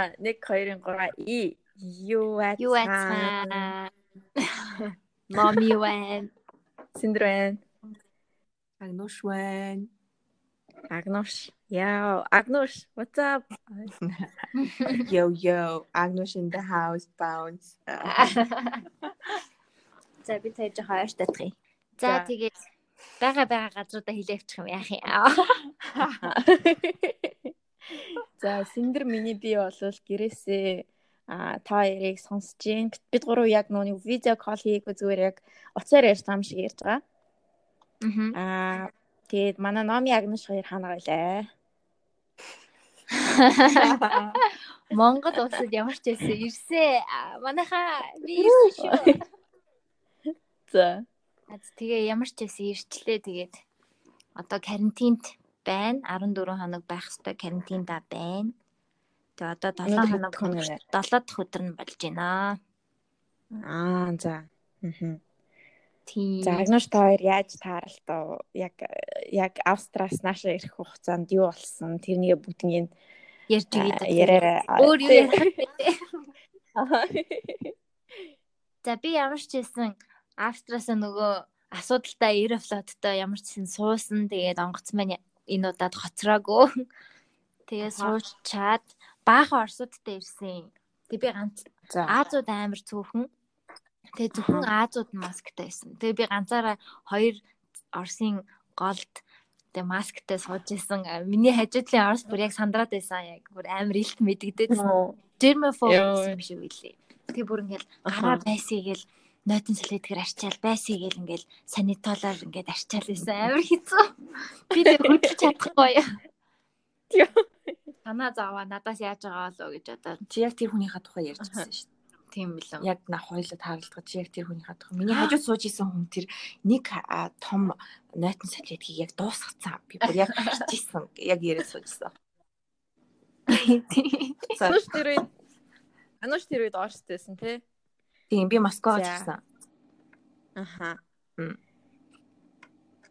За 1 2 3 и юу Юу айцгаа. Номи юу вэ? Синдрэн Агнуш байна. Агнош. Яа, Агнош, what's up? Yo yo, Agnush in the house bounce. За би tage хоёрт татгий. За За. тэгээд бага бага газруудаа хилээвчих юм яах юм. За Синдэр миний би бол гэрээсээ а та хоёрыг сонсож гин. Бид, гурав яг нууны видео кол хийгээгүй зүгээр яг уцаар ярьж байгаа юм шиг ярьж байгаа. Аа тэгээд манай Номи Агнош хоёр ханаа байлаа. Монгол улсад ямар ч байсан ирсээ. Аа, Манайхаа би ирсэн шүү. За. Тэгээ ямар ч байсан ирчлээ тэгээд одоо карантинд байна. 14 хоног байх хэвээр карантинда байна. Тэгээ одоо 7 Өнөөдөр хоног хэд хоног вэ? 7 дахь өдөр нь болж байна. Аа за. Мгм. Тийм. За Агнош та хоёр яаж тааралтаа яг яг Австраас нааша ирэх хугацаанд юу болсон? Тэрнийг бүгднийг ярьж өгье. яраарай. Өөр юу ярих вэ? За би ямар ч хэлсэн Австраас нөгөө асуудалтай Аэрофлоттой ямар ч хэлсэн суусан. Тэгээд онгоц маань энэ удаад хоцроогүй. Тэгээд суучаад баахан Оросуудтай ирсэн. Тэг би ганц За. Азууд амар цөөхөн. Тэгээ зөвхөн Азууд нь масктай байсан. Тэгээ би ганцаараа хоёр Оросын голд тэгээ масктай сууж исэн. А, Миний хажуудлын Орос бүр яг сандраад байсан. Яг бүр амар илт мэдэгдээд Germaphobe юм шиг үлээ. Тэгээ бүр ингээл гараа байсыг гэл нойтон салхитгэр арчаал байсыг гэл ингээл санитолоор ингээд арчаал байсан. Амар хэцүү. Би тэр хөдлөж чадахгүй. Танаа зааваа надаас яаж байгаа болоо гэж одоо Чи яг тэр хүнийхээ тухай ярьж байсан шүү дээ. тийм билүү. Яг нах хоёлоо тааралдгаа чи яг тэр хүнийхээ тухай. Миний хажууд сууж исэн хүн тэр нэг том нойтон салхитгийг яг дуусгацсан. Би бүр яг харчихсан. Яг яриад суужсан. За Ануш тэр үед Ануш тэр үед Оростойсэн тий. Тийм би Москвад ирсэн. Аха.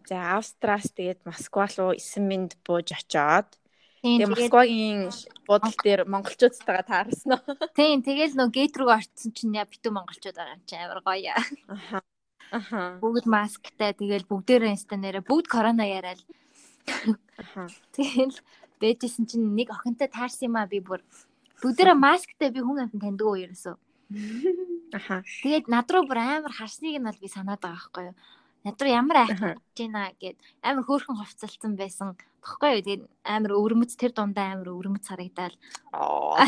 За Австраас тэгээд Москва руу 9 минут бууж очоод тэгээд Москвагийн буудлын дээр монголчуудтайгаа таарсан уу? тийм тэгэл нөө гейт рүү орцсон чинь яа битүү монголчууд байгаа юм чи амар гоё. Аха. Аха. Бүгд масктай тэгэл бүгдээрээ инста нэрэ бүгд корона яриад Аха. тэгэл бэжсэн чинь нэг охинтой таарсан юм а би бүр бүгдээрээ масктай би хүн амтан таньдаг уу ерөөсөө. Аха. Тэгээд над руу бүр амар харсныг нь бол би санаад байгаа байхгүй юу. Над руу ямар Аха. айх гинэ гэд амар хөөрхөн хувцалсан байсан. Тэгэхгүй юу. Тэгээд амар өвөрмөц тэр дундаа амар өвөрмөц харагдаал. Аа.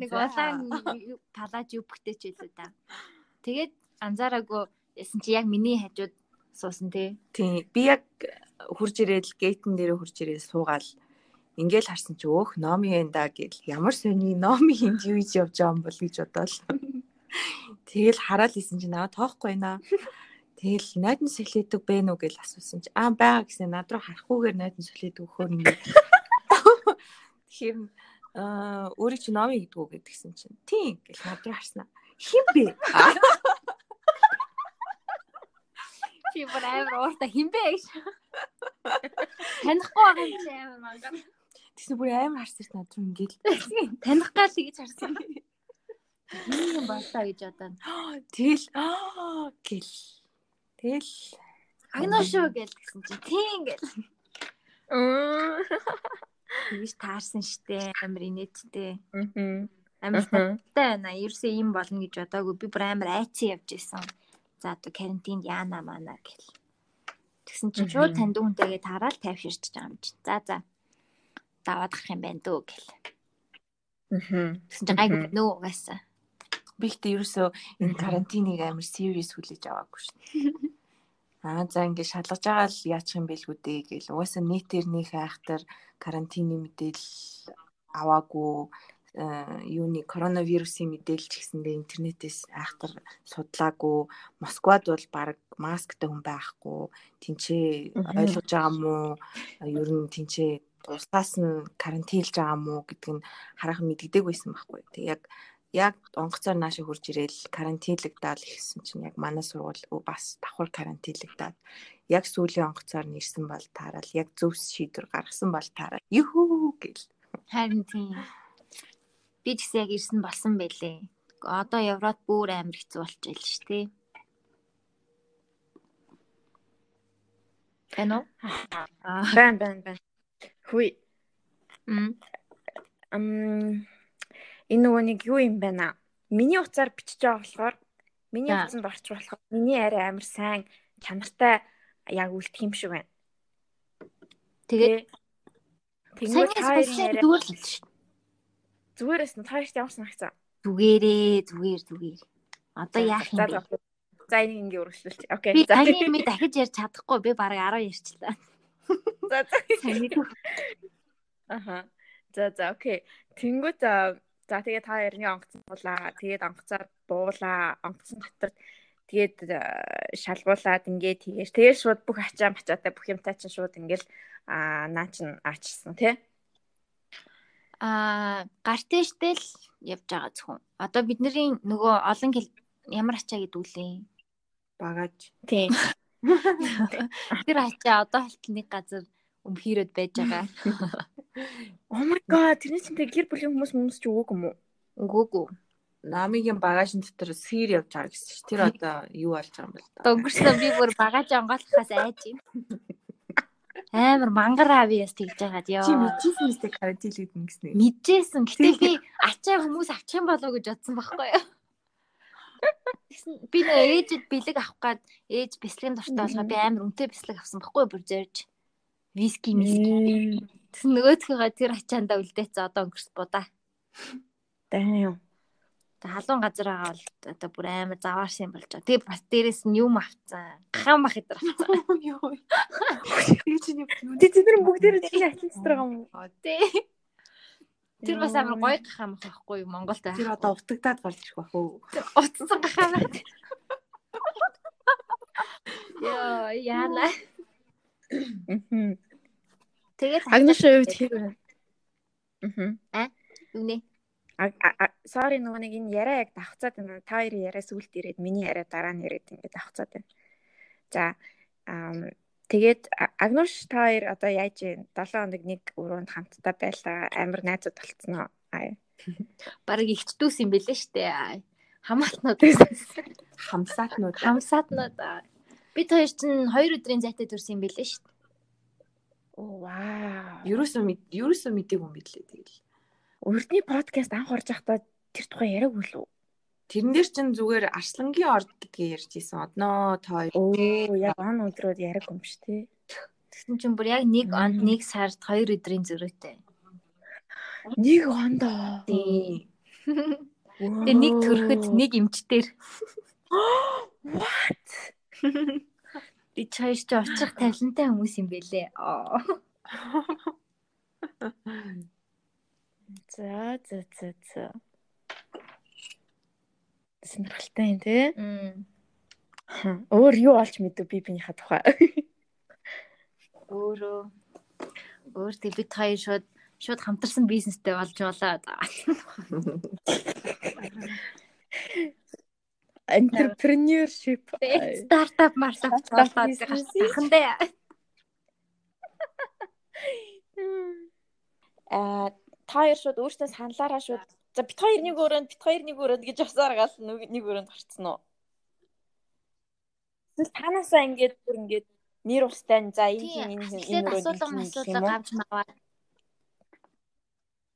Нэг улаан палаж юбгтэй ч илүү да. Тэгээд анзаараагүй ясан чи яг миний хажууд суусан тий. Тийм. Би яг хурж ирээд гейтэн дээр хурж ирээд суугаал ингээл харсан чи өөх номи энэ гэл ямар сони номи энд юу хийж явж байгаа юм бол гэж бодоол. Тэгэл хараад исэн чи наваа тоохгүй наа. Тэгэл найдан солиодог бэ нү гэл асуусан чи аа байгаа гэсэн над руу харахгүйгээр найдан солиодог өгөхөр юм. Тэгэхээр аа өөрийг чи номи гэдэг үү гэдгсэн чинь тийм гэл над руу харснаа. Хин бэ? Чи бүр амар ууртаа хинбэ гэж. Танихгүй байгаа юм чи амар мангар. Тэгсэн бүр амар харсэрт над руу ингээл Таних гал гэж харсан. Хин юм болоо гэж одоо. Тэгэл аа гэл. Тэгэл Агноо шүү гэл гэсэн чи тийм гэл. Мм. Тэгж таарсан штэ амар инээдтэй. Мгм. Амар санаатай байна. Ерөөсөө ийм болно гэж бодоагүй. Би бүр амар айцсан явж исэн. За одоо карантинд яана мана гэл. Тэгсэн чинь шууд танд хүнтэйгээ таараад тайвширч байгаа юм чинь. За за. Даваад гарах юм байна дөө гэл. Мгм. Тэгсэн чинь гайгүй Мгм. нөө угаасаа. би ихтэй ерөөсөө энэ карантиныг амар serious хүлээж аваагүй шин. Аа за ингэ шалгаж байгаа л яачих юм бэлгүй дээ гэл. Угаасаа нийтээр нэг айхтар карантины мэдээлэл аваагүй э, юуны коронавирусын мэдээлэл ч гэсэндээ интернетээс айхтар судлаагүй. Москвад бол баг масктай хүн байхгүй. Тинчээ Мгм. ойлгож байгаа мó ер нь тинчээ улсаас нь карантинлж байгаа мó гэдг нь хараахан мэддэг байсан байхгүй. Тэг яг яг онгоцоор наашаа хурж ирээл карантинлэгдаад ихсэн чинь яг манай сургууль бас давхар карантинлэгдаад яг сүүлийн онгоцоор нэрсэн бол таарал яг зөв шийдвэр гаргасан бол таарал юхүү гэл Харин тийм. Би ч гэсэн яг ирсэн болсон байлээ. Одоо Европ бүр амар хэцүү болчихжээ л шүү дээ. Эно? Аа. Бан бан бан. Хүй. Мм. Ам энэ нөгөө нэг юу юм бэ наа? Миний утсаар бичиж байгаа болохоор миний За. утсанд орчих болохоор миний арай амар сайн чанартай яг үлдэх юм шиг байна. Тэгээд арай зүгээр л шүү. зүгээрээс нь таашд ямар санагцсан. Зүгээрээ, зүгээр зүгээр. Одоо яах юм бэ? за. Энийг ингээ өргөжлүүлчих. Окей. Би таны юм дахиж ярьж чадахгүй. Би бараг 10 ярьчлаа. За за. Аха. За за окей. Тэнгүүд за за тэгээ та ярины онгоцсон буулаа. Тэгээд онгоцоор буулаа. Онгоцсон дотор тэгээд шалгуулад ингээд тэгэж тэгээд шууд бүх ачаа мачаатай бүх юмтай чинь шууд ингээл аа наа чин аачсан тий. Аа, гартээштэй л явж байгаа зөвхөн. Одоо бидний нөгөө олон ямар ачаа гэдүүлээ. Багаж. Тийм. Тэр ачаа одоо болтол нэг газар өмхийрөд байж байгаа. Oh my god, тэрний чинь тэг гэр бүлийн хүмүүс хүмүүс ч өгөөг юм уу? Үгүйгүй. Намигийн багажин дотор сэр явж байгаа гэсэн чинь тэр одоо юу болж байгаа юм бэ л да. Дөнгөрсөн би бүр багаж онгойлохоос айж юм. Амар мангар авиас тэгж байгаад ёо. Чи мэдчихсэн мэт карантинлээд мэн гэснэ. Мэдчихсэн. Гэтэл би ачаа хүмүүс авчих юм болоо гэж бодсон байхгүй юу? Би нөө ээжэд бэлэг авах гад ээж бислэгийн дуртай болохоор би амар үнэтэй бислэг авсан байхгүй юу бүр зорж. Виски миски. Тэгсэн нөгөөдхийгаа тэр ачаандаа үлдээц одоо өнгөрс будаа. Damn. Тэг халуун газар байгаа бол одоо бүр амар заваарсан юм болж байгаа. Тэгээ бас дээрэс нь юм авцсан. Гахаан мах идэр авцсан. Йоо. Тэр чинь юу юм? Тэ тэд нар бүгдээрээ тийм ачаан дотор байгаа юм уу? Тий. Тэр бас амар гоё гахаан мах байхгүй юу Монголд байх. Тэр одоо утагдаад болж ирэх бах уу? утсан гахаан мах. Йоо яана. Тэгээд Агнашаа юу гэх юм бэ? Мгм. юу нэ? А а- sorry нөгөө нэг энэ яриа яг давхцаад байна. Та хоёрын яриа сүлд ирээд миний яриа дараа нь ирээд ингээд давхцаад байна. За ам тэгээд Агнуш та хоёр одоо яаж вэ? 7 хоног нэг өрөөнд хамтдаа байлаа. Амар найзууд болцсноо. Аа. Бараг ихчдүүс юм бэлээ штэ. Хамаатнууд Хамсаатнууд. хамсаатнууд. Би хоёр чинь 2 өдрийн зайтай төрсөн юм бэлээ штэ. Оо вау. Ерөөсөө мэд ерөөсөө мэдээг юм бидлээ тэгэл. Урдны подкаст анх орж байхдаа тэр тухай яриаггүй л үү? Тэрэн дээр чинь зүгээр Арслангийн орд гэдгээ ярьж исэн. Одноо тоо Оо яг он өдрүүд яриаг юм шүү дээ. Тэгсэн чинь бүр яг нэг онд нэг сард 2 өдрийн зөрүүтэй. Нэг хондоо. Тий. Тэгээ нэг төрөхөд нэг эмчтэр. What? Би чаяш чи очих талантай хүмүүс юм бэлээ. За за за за. Сонирхолтой юм тий. Өөр юу олж мэдв би бинийхээ тухай. Өөрөө өөр тэг бид хоёр шууд шууд хамтарсан бизнестэй болж болоо. Entrepreneurship. Стартап Start-up болоод business. гахандаа. Аа та хоёр шууд өөртөө саналаараа шууд за бит хоёр нэг өрөөнд бит хоёр нэг өрөөнд гэж авсаар гал нэг өрөөнд гарцсан уу? Эсвэл танаасаа ингээд бүр ингээд нэр устай за энэ хин энэ хин энэ өрөөнд асуулга уу? авч маваад.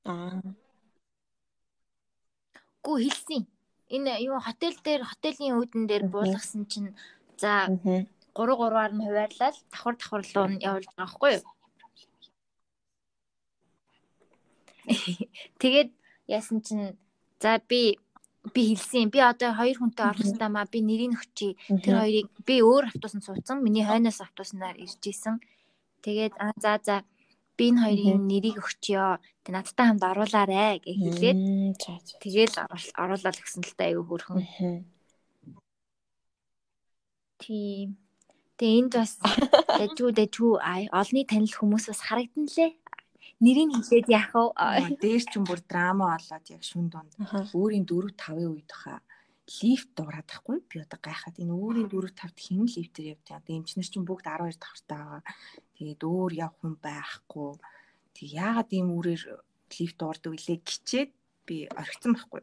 Аа. Гүү хэлсэн. Энэ юу хотел дээр хотелийн үүдэн дээр буулгасан чинь за Мгм. 3 3-аар нь хуваарлал давхар давхар руу явуулж байгаа байхгүй юу? Тэгээд яасан чинь за би би хэлсэн. Би одоо хоёр хүнтэй орох хэрэгтэй маа. Би нэрийг өгчий. Тэр хоёрыг би өөр автобусанд суудсан. Миний хойноос автобуснаар ирж исэн. Тэгээд аа за за би энэ хоёрын нэрийг өгчиё. Тэг надтай хамт оруулаарэ гэж хэлээд тэгэл оруул- оруулаад гисэн л та аюу хөрхөн. Тийм. Тэгээ энд бас дэжүү дэжүү ай олны танил хүмүүс бас харагдан лээ. Нэрийг хэлээд яах вэ? Дээр чинь бүр драма болоод яг шүн дунд өөрийн 4 5-ын үед хаа лифт дуурайд байхгүй би одоо гайхаад энэ өөрийн 4 5-д хэн лифтээр явдаг. Одоо эмчнэр чинь бүгд 12 давхартай байгаа. Тэгээд өөр явах хүн байхгүй. Тэг яагаад ийм үрээр лифт дуурдаг үлээ гिचээд би орхисон байхгүй.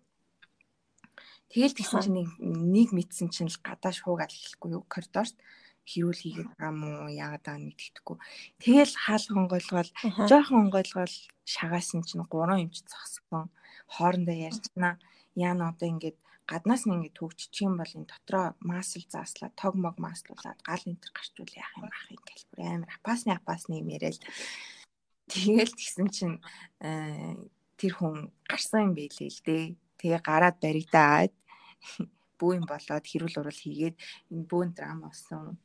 Тэгэл тэгсэн чинь нэг мэдсэн чинь л гадаа шууг аллахгүй юу коридорт хэрүүл хийгээд байгаа мó яагаад байгаа нэг тэгдэхгүй. Тэгэл хаалга онгойлгол жоохон онгойлгол шагаасан чинь гурван юмч зогссон. Хоорондоо ярьцнаа яана одоо ингээд гаднаас нь ингээд төгччих юм бол энэ дотроо масл зааслаа тог мог маслуулаад гал энтер гарчвал яах юм юм гээл бүр амар апасны апасны юм яриад тэгэл тэгсэн чинь э, тэр хүн гарсан юм байлээ л дээ. Тэгээ гараад баригдаад бүү юм болоод хэрүүл урал хийгээд энэ бүүн драма болсон.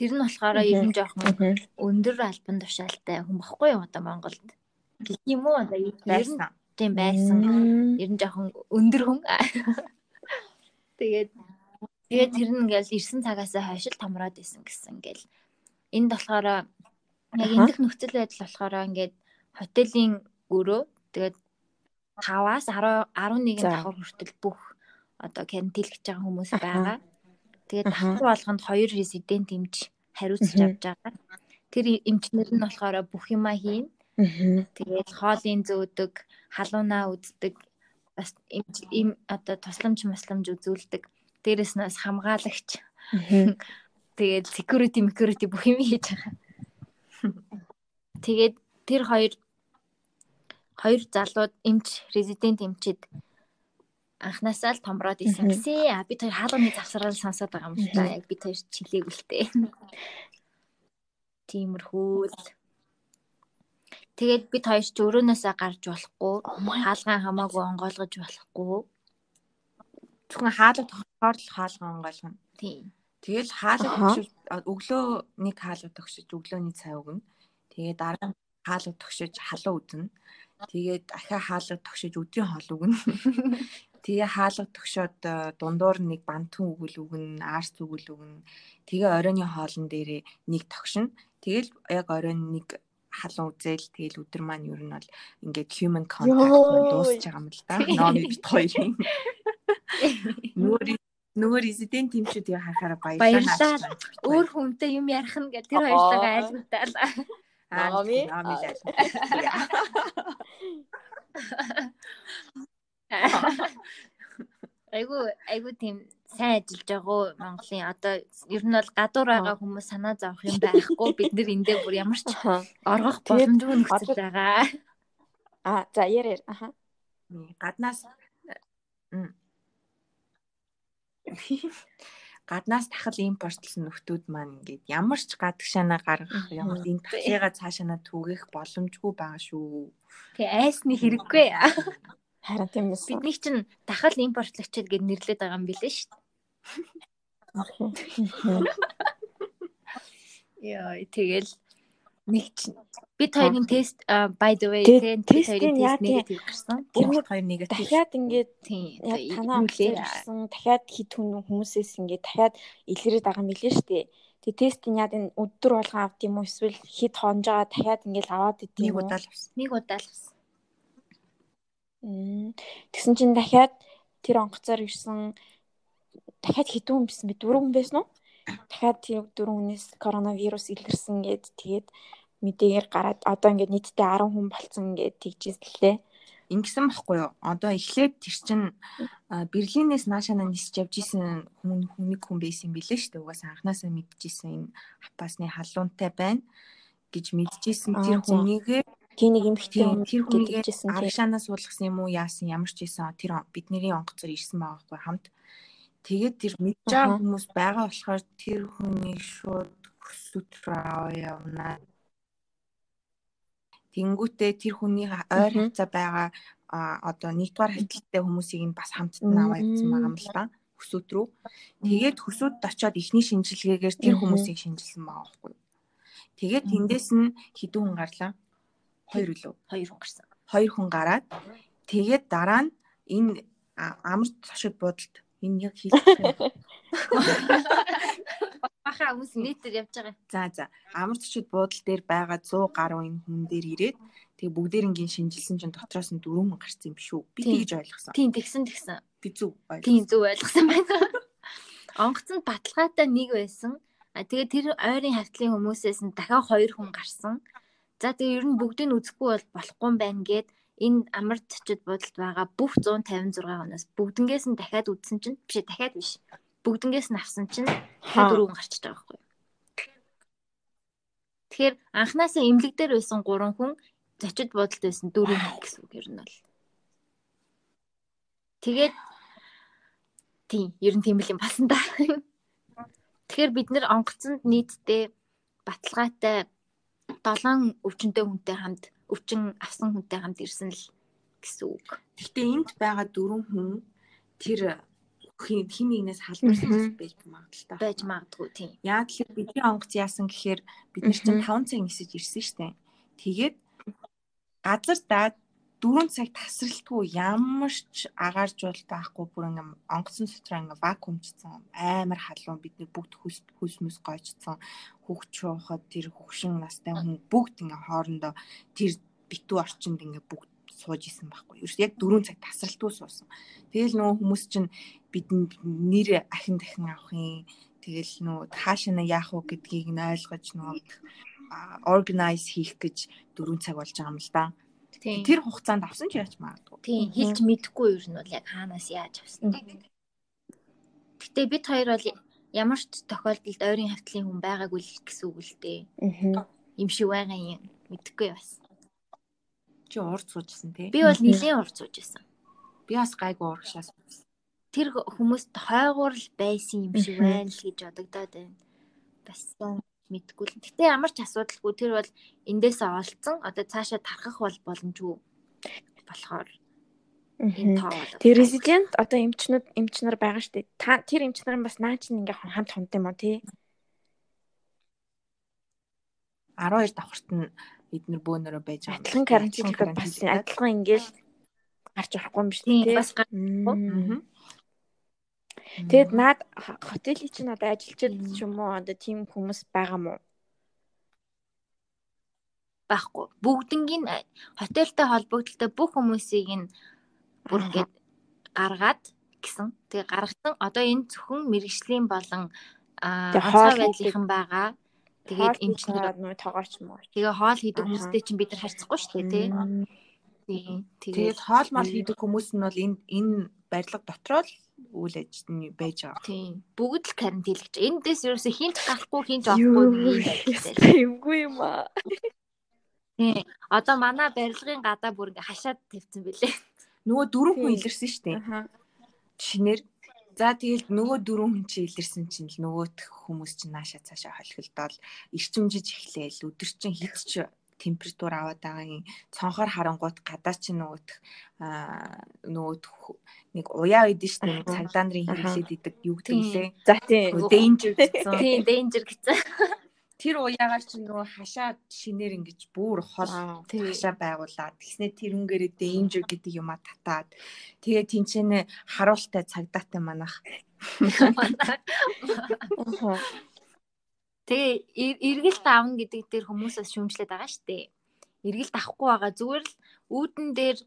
Тэр нь болохоор ер нь жоохон өндөр альбан тушаалтай хүн баггүй юу одоо Монголд. Гэх юм уу? Одоо ер нь тийм байсан. Ер нь жоохон өндөр хүн. Тэгээд тэгээд тэр нь ингээл ирсэн цагаас хойш л томроод исэн гэсэн ингээл. Энд болохоор яг эндх нөхцөл байдал болохоор ингээд хотелийн өрөө тэгээд 5-аас 10 11 давхар хүртэл бүх одоо карантинлэгч байгаа хүмүүс байгаа. Тэгээд давхар болгонд 2 резидент имж хариуцж авч байгаа. Тэр эмчнэр нь болохоор бүх юма хийн. Тэгээд хоолын зөөдөг, халуунаа үздэг, бас им одоо тусламж масламж үзүүлдэг. Дээрэс нь бас хамгаалагч. Тэгээд security security бүх юм хийж байгаа. Тэгээд тэр хоёр хоёр залууд эмч резидент эмчид анхнаасаа л томроод исэн гэсэн. А бид хоёр хаалганы завсрал сонсоод байгаа юм л та. Яг бид хоёр чилээг үлтэй. Тиймэрхүү л. Тэгээд бид хоёр ч өрөөнөөсөө гарч болохгүй. Хаалгаан хамаагүй онгойлгож болохгүй. Зөвхөн хаалга тохиолдохоор л хаалга онгойлгоно. Тийм. Тэгэл хаалга төгшөж өглөө нэг хаалга төгшөж өглөөний цай өгнө. Тэгээ дараа нь хаалга төгшөж халуун үднэ. Тэгээд ахаа хаалга төгшөж өдрийн хоол өгнө. Тэгээ хаалга төгшөөд э, дундуур нэг бантун өгөл өгнө, арс өгөл өгнө. Тэгээ оройн хоолн дээрээ нэг тогшин. Тэгэл яг оройн нэг халуун үзэл тэгэл өдөр маань ер нь бол ингээд human contact дуусч байгаа юм л да. Ноны бит хоёрын. Нүөр нөгөө резидент тимчүүдийг харахаараа баярлалаа. Өөр хүнтэй юм ярих нь гэх тэр хоёртойгоо айлгуултаа. Аа ми аа ми Айгу айгу тийм сайн ажиллаж байгаа Монголын одоо ер нь бол гадуур байгаа хүмүүс санаа зовох юм байхгүй бид нэр эндээ бүр ямар ч оргох боломжгүй нөхцөл байгаа. А за ярээр аха. Гаднаас гаднаас тахал импортлсон нөхдүүд маань ингээд ямар ч гадагшаанаа гаргах ямар энэ тахлыгаа цаашаанаа түгэх боломжгүй байгаа шүү. Тэгээ айсны хэрэггүй. Харин тийм үү. Бидний чинь дахал импортлагчид гэд нэрлээд байгаа юм билээ шүү дээ. Яа, тэгэл нэг бид хоёрын тест by the way тийм хоёрын тест негатив гарсан. Тэр хоёр негатив. Дахиад ингээд яг танаа авсан дахиад хит хүн хүмүүсээс ингээд дахиад илэрээд байгаа юм билээ шүү дээ. Тэгээ тестийн яад энэ өдөр болгон авд юм уу эсвэл хит хонж байгаа дахиад ингээд аваад идэв нэг удаа л авсан. Нэг удаа л авсан. Тэгсэн чинь дахиад тэр онгоцоор ирсэн дахиад хэдэн хүн бисэн бэ? Дөрвөн хүн байсан уу? Дахиад тэр дөрвөн хүнээс коронавирус илэрсэн гэд тэгээд мэдээгээр гараад одоо ингээд нийтдээ 10 хүн болцсон гэд тэгжсэн лээ. Ингэсэн баггүй юу? Одоо эхлээд тэр чин Берлинээс наашаа нисэж явж исэн хүн хүнийг хүн байсан юм билээ шүү дээ. Угаасаа анханасаа мэдчихсэн энэ хапасны халуунтай байна гэж мэдчихсэн тэр хүнийгээ тийм нэг эмхтэй тэр хүнийг аргашаанаас суулгасан юм уу яасан ямар ч ийсэн тэр бидний онгоцоор ирсэн байгаа хгүй хамт. Тэгээд тэр мэдж байгаа хүмүүс байгаа болохоор тэр хүнийг шууд хөсөтрөө явна. Тэнгүүтээ тэр хүний ойр хавцаа байгаа одоо нэгдүгээр хайлттай хүмүүсийг нь бас хамтдан аваа явуулсан байгаа юм л да хөсөөд рүү. Тэгээд хөсөөд очиод ихний шинжилгээгээр тэр хүмүүсийг шинжилсэн байгаа байхгүй. Тэгээд тэндээс нь хідэн хүн гарлаа. Хоёр үлээ. Хоёр хүн гарсан. Хоёр хүн гараад тэгээд дараа нь энэ амар цошид буудалд энэ яг хийлээ. Баха хүмүүс нийтээр явж байгаа. За за. Амар цочид буудал дээр байгаа 100 гаруй энэ хүн дээр ирээд тэгээ бүгдээрингийн шинжилсэн чинь дотроос нь дөрөв хүн гарсан юм шүү. Би тэгж ойлгосон. Тийм тэгсэн тэгсэн. Би зөв ойлгосон. Тийм зөв ойлгосон байна. Онгоцонд баталгаатай нэг байсан. А тэгээ тэр ойрын хавтлын хүмүүсээс нь дахиад хоёр хүн гарсан. За тэгээ ер нь бүгдийг үзэхгүй бол болохгүй юм байна гэд энэ амар зочид бодолд байгаа бүх 156 оноос бүгднгээс нь дахиад үдсэн чинь биш дахиад биш. Бүгднгээс нь авсан чинь дахиад дөрөв гарчиж байгаа байхгүй? Тэгэхээр анханасаа имлэг дээр байсан 3 хүн зочид бодолд байсан 4 хүн гэсэн үг ер нь бол. Тэгээд тийм ер нь тийм л юм басан да. Тэгэхээр бид нэр онгоцонд нийтдээ баталгаатай 7 өвчнөд хүнтэй хамт өвчин авсан хүнтэй хамт ирсэн л гэсэн үг. Гэхдээ энд байгаа дөрвөн хүн тэр хин нэгнээс халдварсан байж магадaltaа. Байж магадгүй тийм. Яа тэгэхээр бидний онгоц яасан гэхээр бид нар чинь 5 цаг нисэж ирсэн штэ. Тэгээд газар даад 4 цаг тасралтгүй ямар ч агааржуулалт байхгүй бүр ингээм онгоцон дотроо ингээ вакуумчсан амар халуун бидний бүгд хүс хүсмэс гойчсон хөвч шуухад тэр хөвшин настай хүн бүгд ингээ хоорондоо тэр битүү орчинд ингээ бүгд сууж исэн байхгүй. Ерөөс яг 4 цаг тасралтгүй суусан. Тэгэл нөгөө хүмүүс чинь бидэнд нэр ахин дахин авахын тэгэл нөгөө хаашаа яах вэ гэдгийг нь ойлгож нөгөө organize хийх гэж 4 цаг болж байгаа юм л да. Тэр хугацаанд авсан ч яаж магадгүй. Тийм хэлж мэдэхгүй ер нь бол яг хаанаас яаж авсан. Гэтэ бид хоёр бол ямар ч тохиолдолд ойрын хавтлын хүн байгаагүй л гэсэн үг л дээ. Аа. Им шиг байгаа юм мэдэхгүй бас. Чи урд суужсэн тий? Би бол нилийн урд суужсэн. Би бас гайгүй урагшаас. Тэр хүмүүст хойгуур л байсан юм шиг байна л гэж бодогдоод байна. Бас мэдгүй л. Гэтэ ямар ч асуудалгүй тэр бол эндээсээ олцсон. Одоо цаашаа тархах бол боломжгүй болохоор Тэр резидент одоо эмчнүүд эмчнэр байгаа штэ. Та тэр эмчнэр бас наа чинь ингээ хамт хонт юм уу тий? 12 давхарт нь эднэр бөөнөрөө байж байгаа. Адилхан карантинлээд бас адилхан ингээл гарч орохгүй юм биш тий? Бас гарахгүй. Тэгэд наад хотелий чинь одоо ажилчид ч юм уу одоо тийм хүмүүс байгаа мó? Баггүй. Бүгднгийн хотелтэй холбогдлолтой бүх хүмүүсийг нь бүр гээд гаргаад гэсэн. Тэгээ гаргасан. Одоо энэ зөвхөн мэрэгжлийн болон хоол байдлынхан байгаа. Тэгээд эмчнэр нөө тоогооч муу. Тэгээ хоол хийдэг хүмүүстэй чинь бид нар харьцахгүй шүү дээ, тий. Тэгээд хоол мал хийдэг хүмүүс нь бол энэ энэ барилга дотроо л үйл ажиллагаа байж байгаа. Тийм. Бүгд л карантинлэгч. Эндээс ерөөсө хинч гарахгүй хинч орохгүй юмгүй юм аа. Тийм. Одоо манай барилгын гадаа бүр ингээ хашаад тавьсан бэлээ. Нөгөө дөрөв хүн илэрсэн шүү дээ. Шинээр За тэгэл нөгөө дөрөв хүн чи илэрсэн чинь л нөгөөх хүмүүс чинь наашаа цаашаа холхилдоод ирчимжиж эхлээл өдөр чинь хит ч температур аваад байгаа юм. Цонхоор харангуут гадаа чи нөгөөх нөгөөх нэг уяа байдэн шүү дээ. Цагдаа нарын хэрэглээд идэг юу гэдэг лээ. За тийм. Danger гэсэн. Тийм, danger гэсэн. Тэр уяагаар чи нөгөө хашаа шинээр ингэж бүр хол хашаа байгуулад тэгснэ тэрнгээрээ danger гэдэг юма татаад тэгээ тэнцэнэ харуултай цагдаатай манах. Тэгээ эргэлт аавна гэдэг дээр хүмүүсээс шүүмжлээд байгаа шүү дээ. Эргэлт авахгүй байгаа зүгээр л үүдэн дээр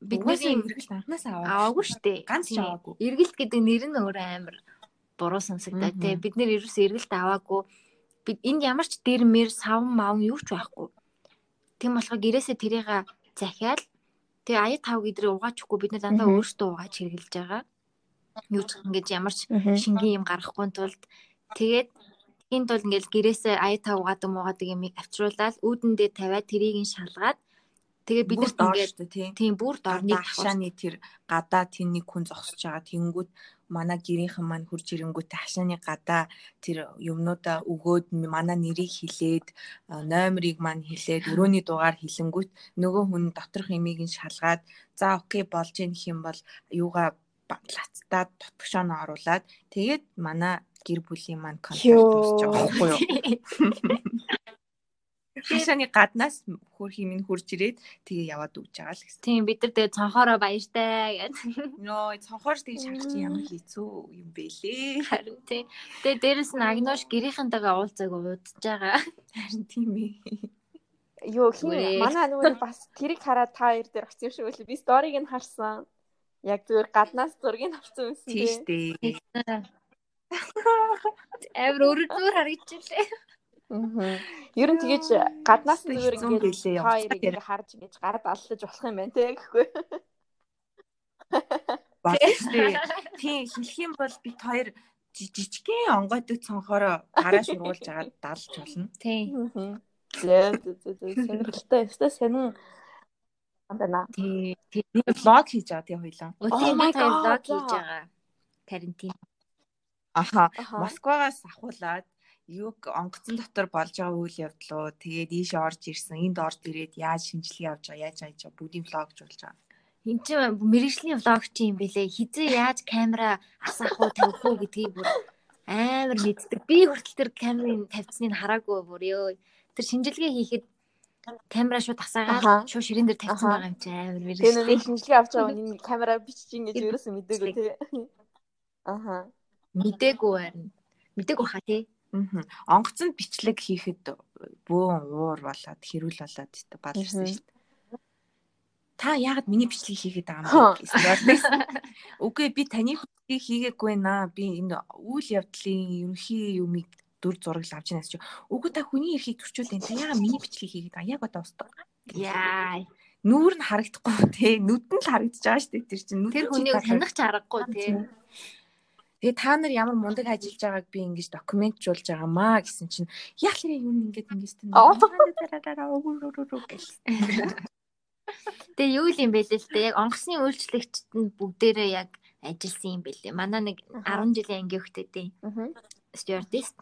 бидний эргэлт анханаас аваагүй шүү дээ. Ганц ч аваагүй. Эргэлт гэдэг нэр нь өөрөө амар буруу сонсогдоо тий. Бид нэр ерөөс эргэлт аваагүй. Бид энд ямар ч дэрмэр сав мав юу ч байхгүй. Тэм болохоор гэрээсээ тэрийг захиал Тэгээ ая тав гэдрээ угаачихгүй бид нар дандаа өөрсдөө угааж хэрглэж байгаа. Юу ч ингэж ямар ч шингийн юм гарахгүй тулд тэгээд Энд бол ингээл гэрээсээ ая тав угаадаг муугадаг юмыг авчруулаад үүдэндээ тавиад тэрийг нь шалгаад тэгээ бид нарт ингээд тийм бүр дорны хашааны тэр гадаа тэнний хүн зогсож байгаа. Тэнгүүд манай гэрийнхэн маань хурж ирэнгүүтээ хашааны гадаа тэр юмнуудаа өгөөд манай нэрийг хэлээд номерыг маань хэлээд өрөөний дугаар хэлэнгүүт нөгөө хүн доторх имийг нь шалгаад за окей болж ийн гэх юм бол юугаа лацтаад тутагшаанаа оруулаад тэгээд манай гэр бүлийн маань контакт байгаа байхгүй юу? Хашааны гаднаас хөр химэн хурж ирээд тэгээ яваад өгч байгаа л гэсэн. Тийм бид нар тэгээ цонхороо баяртай гэж. Нөө цонхоор тэгээ шахах чи ямар хэцүү юм бэ лээ. Харин тийм. Тэгээ дээрэс нь агноош гэрийнхэнтэйгээ уулзааг уудаж байгаа. Харин тийм ээ. Йоо хин манай нөгөө бас тэрийг хараад та хоёр дээр очив шиг үлээ. Би сториг нь харсан. Яг зүгээр гаднаас зургийг авсан юмсан тийм. Тийм шүү дээ. Амар өрөвдөр харагдчихлээ. Аа. Ер нь тэгэж гаднаас нь зүгээр ингээд явцдаа ингээд харж ингэж гараад аллаж болох юм байна те гэхгүй. Болчихгүй. Тийм хэлэх юм бол бит хоёр жи- жижигхэн онгойдог цонхороо гараа шургуулж агаад далж болно. Тий. Зөө зөө сонирхолтой өстой сонин юм байна. Тий. Тий. Влог хийж байгаа тий Oh бид хоёр God, влог хийж байгаа. Карантин. Аха. Москвагаас ахуулаад юг онгоцон дотор болж байгаа үйл явдлуу тэгээд ийшээ орж ирсэн энд орж ирээд яаж шинжилгээ явж байгаа яаж яаж байгаа бүгдийн влогж болж байгаа. Энд чинь мэрэгжлийн влог чи юм бэлээ. Хизээ яаж камера асаах уу тавих уу гэдгийг бүр амар мэддэг. Би хүртэл тэр камерын тавьцныг хараагүй бүр ёо. Тэр шинжилгээ хийхэд камера шууд асаагаад шууд ширээн дээр тавьсан байгаа юм чи амар мэрэгжлийн. нэг шинжилгээ авч байгаа нь энэ камера бичиж ингэж ерөөсөө мэдээгүй тий. Аха. Мдээгүй байна. Мдээгүй хаа тий. Аа. Онгоцонд бичлэг хийхэд бөөн уур болоод хэрүүл болоод баларсан шүү дээ. Та яагаад миний бичлэг хийгээд байгаа юм бэ. Үгүй би таны бичлэгийг хийгээгүй наа. Би энэ үйл явдлын ерөнхий юмыг дүр зураг авч яанаас чи. Үгүй та хүний эрхийг төрчүүл энэ. Та яагаад миний бичлэгийг хийгээд байгаа? Яг одоо устдаг. Яа. Нүүр нь харагдахгүй те. Нүд нь л харагдаж байгаа шүү дээ. Тэр чинь Тэр хүнийг та- таних ч аргагүй тий. Тэгээ та нар ямар мундаг ажиллаж байгааг би ингэж докюментжуулж байгаамаа гэсэн чинь яах вэ юм ингэж ингэж Аа. Тэгээ юу юм бэ лээ л дээ. Яг онгоцны үйлчлэгчд нь бүгдээрээ яг ажилласан юм бэлээ. Манай нэг Аха. 10 жилийн анги хөхтэй дээ. Аха. Стюардист.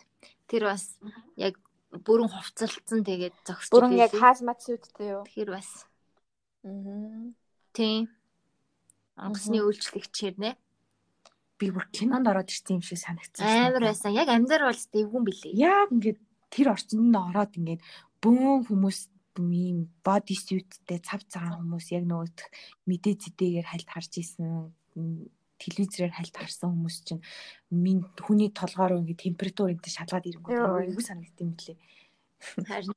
Тэр бас яг бүрэн хувцалцсан тэгээд зогсож Бүрэн яг байлээ. хаазмат сүттэй юу? Тэр бас Аа. тийм онгоцны Мгм. үйлчлэгч хэрнэ. Би бүр кинонд ороод ирсэн юм шиг санагдсан. Амар байсан. Яг амьдар бол дэвгүн бэлээ. Яг ингээд тэр орчинд ороод ингээд бөөн хүмүүс ийм боди сюттэй цав цагаан хүмүүс яг нөгөө т- мэдээ зэдээгээр хальт харж исэн телевизээр хальт харсан хүмүүс чинь минь хүний толгоор ингээд температур энэ шалгаад ирэнгүүт юу санагдсан юм блэ. Харин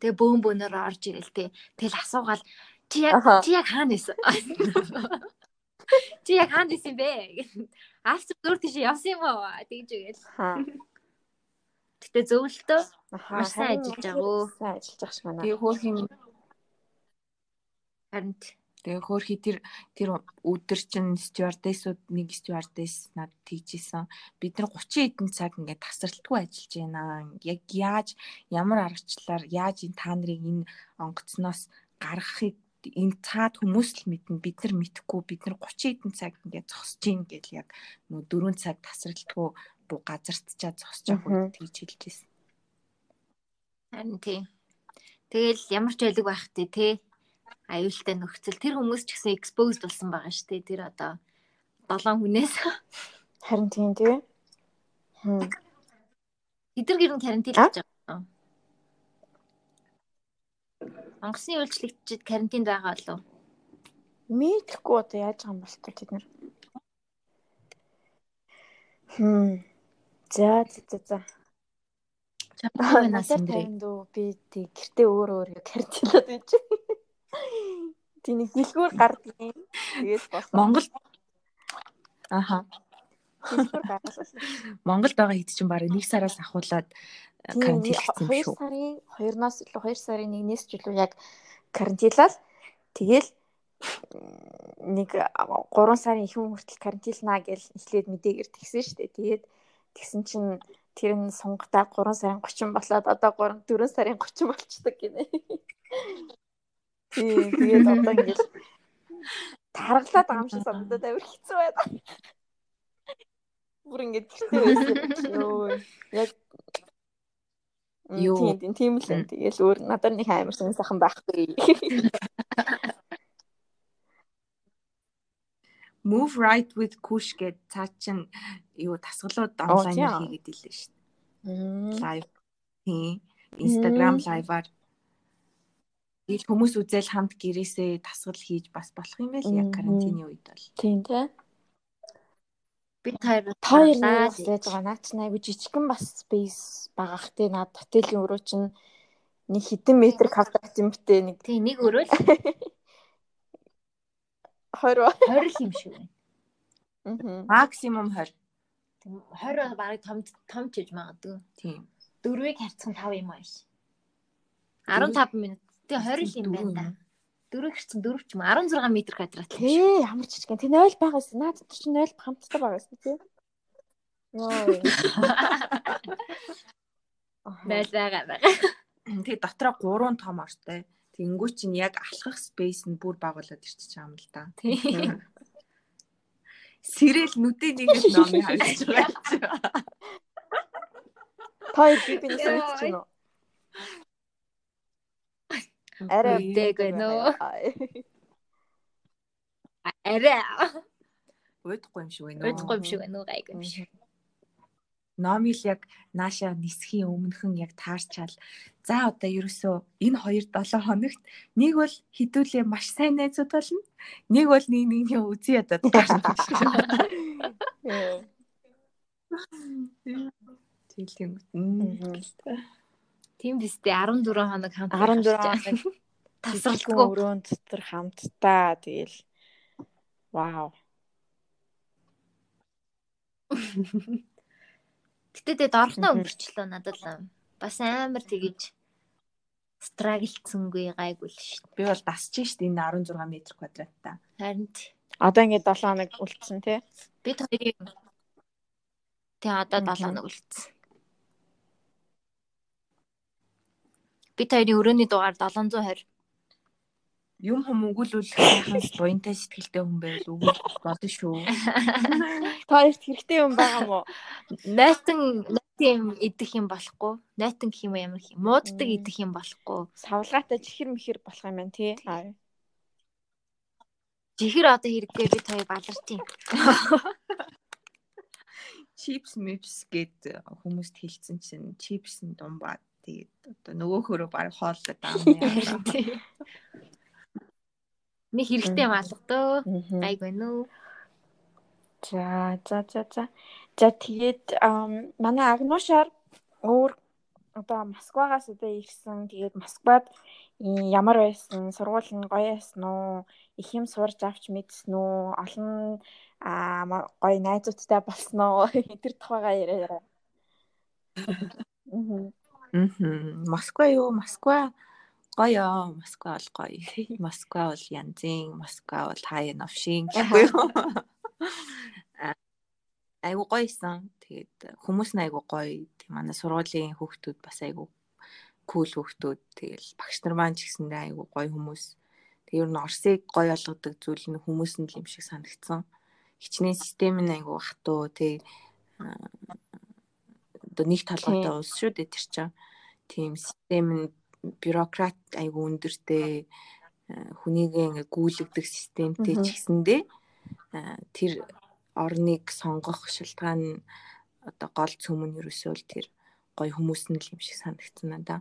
тэгээ бөөн бөөнөр орж ирэл тээ. Тэгэл асуугаал чи яг чи яг хаана исэн? Чи яг хаана исэн бэ? Авч зур тийш явсан юм уу? Тэгж үгээл. Гэтэ зөвлөлтөө. Маш сайн ажиллаж байгаа өө. Сайн ажиллаж байгаа ш манай. Тэгээ хөөх юм харин тэгээ хөөхи тэр тэр өдөр чинь стюардессууд нэг стюардесс над тийжсэн. Бид нар 30 хэдэн цаг ингээд тасралтгүй ажиллаж байна. Яг яаж ямар аргачлалаар яаж энэ та нарыг энэ онгоцноос гаргахыг энэ цаад хүмүүс л мэднэ бид нар мэдхгүй бид нар 30 хэдэн цаг ингээд зогсож ийн гэл яг нөө 4 цаг тасралтгүй бу газартчаад зогсож байгаа хүн тэгж хэлж байсан. харин тий. Тэгэл ямар ч байлэг байх тий те. Аюултай нөхцөл тэр хүмүүс ч гэсэн exposed болсон байгаа шүү дээ. Тэр одоо 7 хүнээс Харин тийм тий. Хм. эдгээр гэр нь карантин хийж байгаа. Онгоцны үйлчлэгчид карантинд байгаа болов. Мэдхгүй одоо яаж байгаа юм бол тэд нар. Хм. За за за Надад эндрээ. тайван дөө би тий гэртээ өөр өөр картинад байж. Тий нэг дэлгүүр гардаг юм. Тэгэл болсон. Монгол Аха. Монголд байгаа хэд чинь баг нэг сараас ахуулаад э, карантинлагдсан юм 2 шүү. сарын 2-оос илүү 2 сарын 1-ээс ч илүү яг карантинлал тэгэл нэг 3 сарын ихэнх хүртэл карантинлнаа гэж эхлээд мэдээгээр тэгсэн шүү дээ. Тэгээд тэгсэн чинь тэр нь сунгатаа 3 сарын 30 болоод одоо 3 4 сарын 30 болчдөг гинэ. Тийм тэгээд одоо ингээл таргалаад байгаа юм шиг санагдаад амар хэцүү байна. Бүр ингээд гэртээ байсан ёо. Яг Юу? Тийм тийм л энэ. Тэгэл өөр надад нэг амар сонь сайхан байхгүй. Move right with Kush гэд цаа чин юу тасгалууд Оо, онлайн хийгээд илээ шүү дээ. Live. Тийм. Instagram live-аар Тэгэл хүмүүс үзэл хамт гэрээсээ тасгал хийж бас болох юм байл яг карантины үед бол. Тийм тий. Бид хоёр хоёр нэг байж байгаа. Наад чинь айгу жижигхэн бас space байгаах тий. Наад хотелийн өрөө чинь нэг хэдэн метр квадрат юм битээ нэг Тий нэг өрөөл 20. 20 л юм шиг байна. Аа. Максимум 20. Тэг 20 барыг том том ч гэж магадгүй. Тийм. 4-ийг харьцах нь 5 юм ааш. 15 минут. Тэгээ 20 юм байна да. 4 хэрцэн 4 ч юм 16 м квадрат. Тий, ямар ч жижиг. Тэ 0 байгаас наад чи 0 хамттай байгаас тий. Йоо. Найл байгаа байгаа. Тэгээ дотроо 3 том ортой. Тэнгүү чинь яг алхах спейс нь бүр багуулад ирчихэж байгаа юм л да. Тийм. Сэрэл нүдийн нэг л номыг харж байгаа. Та би би нэг мэдчихэж байна уу? Арай. Арай. Уйдахгүй юм шиг байна. Уйдахгүй юм шиг байна уу гайгүй юм шиг. Номил яг нааша нисхийн өмнөхөн яг таарчаал. За одоо ерөөсөө энэ 2 7 хоногт нэг бол хідүүлээ маш сайн найзууд болно. Нэг бол нэг нэгний үзий гарна. Тийм юм. Тийм биз дээ 14 хоног хамт 14 хоног тасралтгүй өрөөнд дотор хамтдаа тэгэл вау. Гэтэ тэгээд орхноо өнгөрчлөө надад л бас амар тэгэж страглцсангүй гайгүй л шүү дээ. Би бол дасж шít энэ 16 м квадраттай. Харин ч Одоо ингээд 7 хоног үлдсэн тий. бид хоёрын Тэ одоо 7 хоног үлдсэн. Бид хоёрын өрөөний дугаар 720. Юм хүм өгүүлвэл сайхан буянтай сэтгэлтэй хүн байвал өгөх болно шүү. Та хоёрт хэрэгтэй юм байгаа мó? Нойтон нойтын идэх юм болохгүй. Нойтон гэх юм ямар юм. Мууддаг идэх юм болохгүй. Савлгаатай чихэр мэхэр болох юм байна тий. Аа. Жихэр одоо хэрэггүй бид хоёр баларч юм. Чипс мипс гэд хүмүүст хэлсэн чинь чипс нь думбаа. Тэгээд одоо нөгөөхөрөө баг хооллоод байгаа юм. Нэг хэрэгтэй юм алгадөө. Мгм. Гайгүй нүү. За за за за. За тэгээд ам, манай агнуушаар өөр одоо Москвагаас одоо ирсэн. Тэгээд Москвад ямар байсан? Сургууль нь гоё байсан уу? Их юм сурж авч мэдсэн үү? Олон аа гоё найзуудтай болсон уу? Тэр тухайгаа яриарай. Мгм. Мгм. Москва юу? Москва гоё. Москва бол гоё. Москва бол янзын, Москва бол хаяа новшин гэхгүй юу? Айгу гоёсэн. Тэгээд хүмүүс нь айгу гоё. Тэг манай сургуулийн хүүхдүүд бас айгу кул хүүхдүүд. Тэгэл багш нар маань ч гэсэндээ айгу гоё хүмүүс. Тэг ер нь Орсыг гоё болгодог зүйл нь хүмүүс нь л юм шиг санагдсан. Хичнээн систем нь айгу хатуу. Тэг одоо нэг толгойтой улс шүү дээ тэр чинь. Тийм систем нь бюрократ айгу өндөртэй а, хүнийгээ ингээ гүйлгдэг системтэй ч гэсэндээ а, тэр орныг сонгох шалтгаан нь одоо гол цөм нь ерөөсөө л тэр гоё хүмүүс нь л юм шиг санагдсан надаа.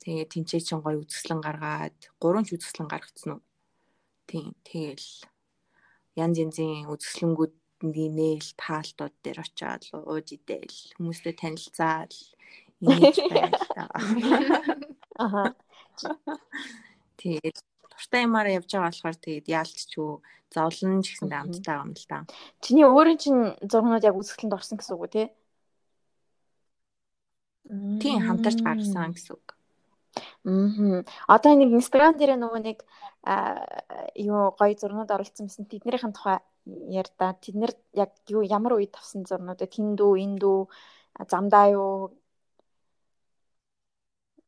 Тэгээ тэнцээ чин гоё үзэсгэлэн гаргаад гурван ч үзэсгэлэн гаргацсан уу. Тийм тэгэл янз янзын үзэсгэлэнгүүд нээл таалтууд дээр очиад ууж идэл хүмүүстэй танилцаал ингэж байл та. Аха. Тэгээд дуртай юмараа явж байгаа болохоор тэгээд яалтчгүй зовлон ч Мгм. амттай юм л да. Чиний өөрийн чинь зургнууд яг үзэсгэлэнд орсон гэсэн үг үү тий? Тийм хамтарч гаргасан гэсэн үг. Мм. Одоо нэг Instagram дээр нөгөө нэг аа, юу гоё зурнууд оруулсан байсан. Тэднийхэн тухай ярьда. Тэд нэр яг юу ямар үед тавсан зурнууд вэ? Тэндүү, эндүү, а, замдаа юу?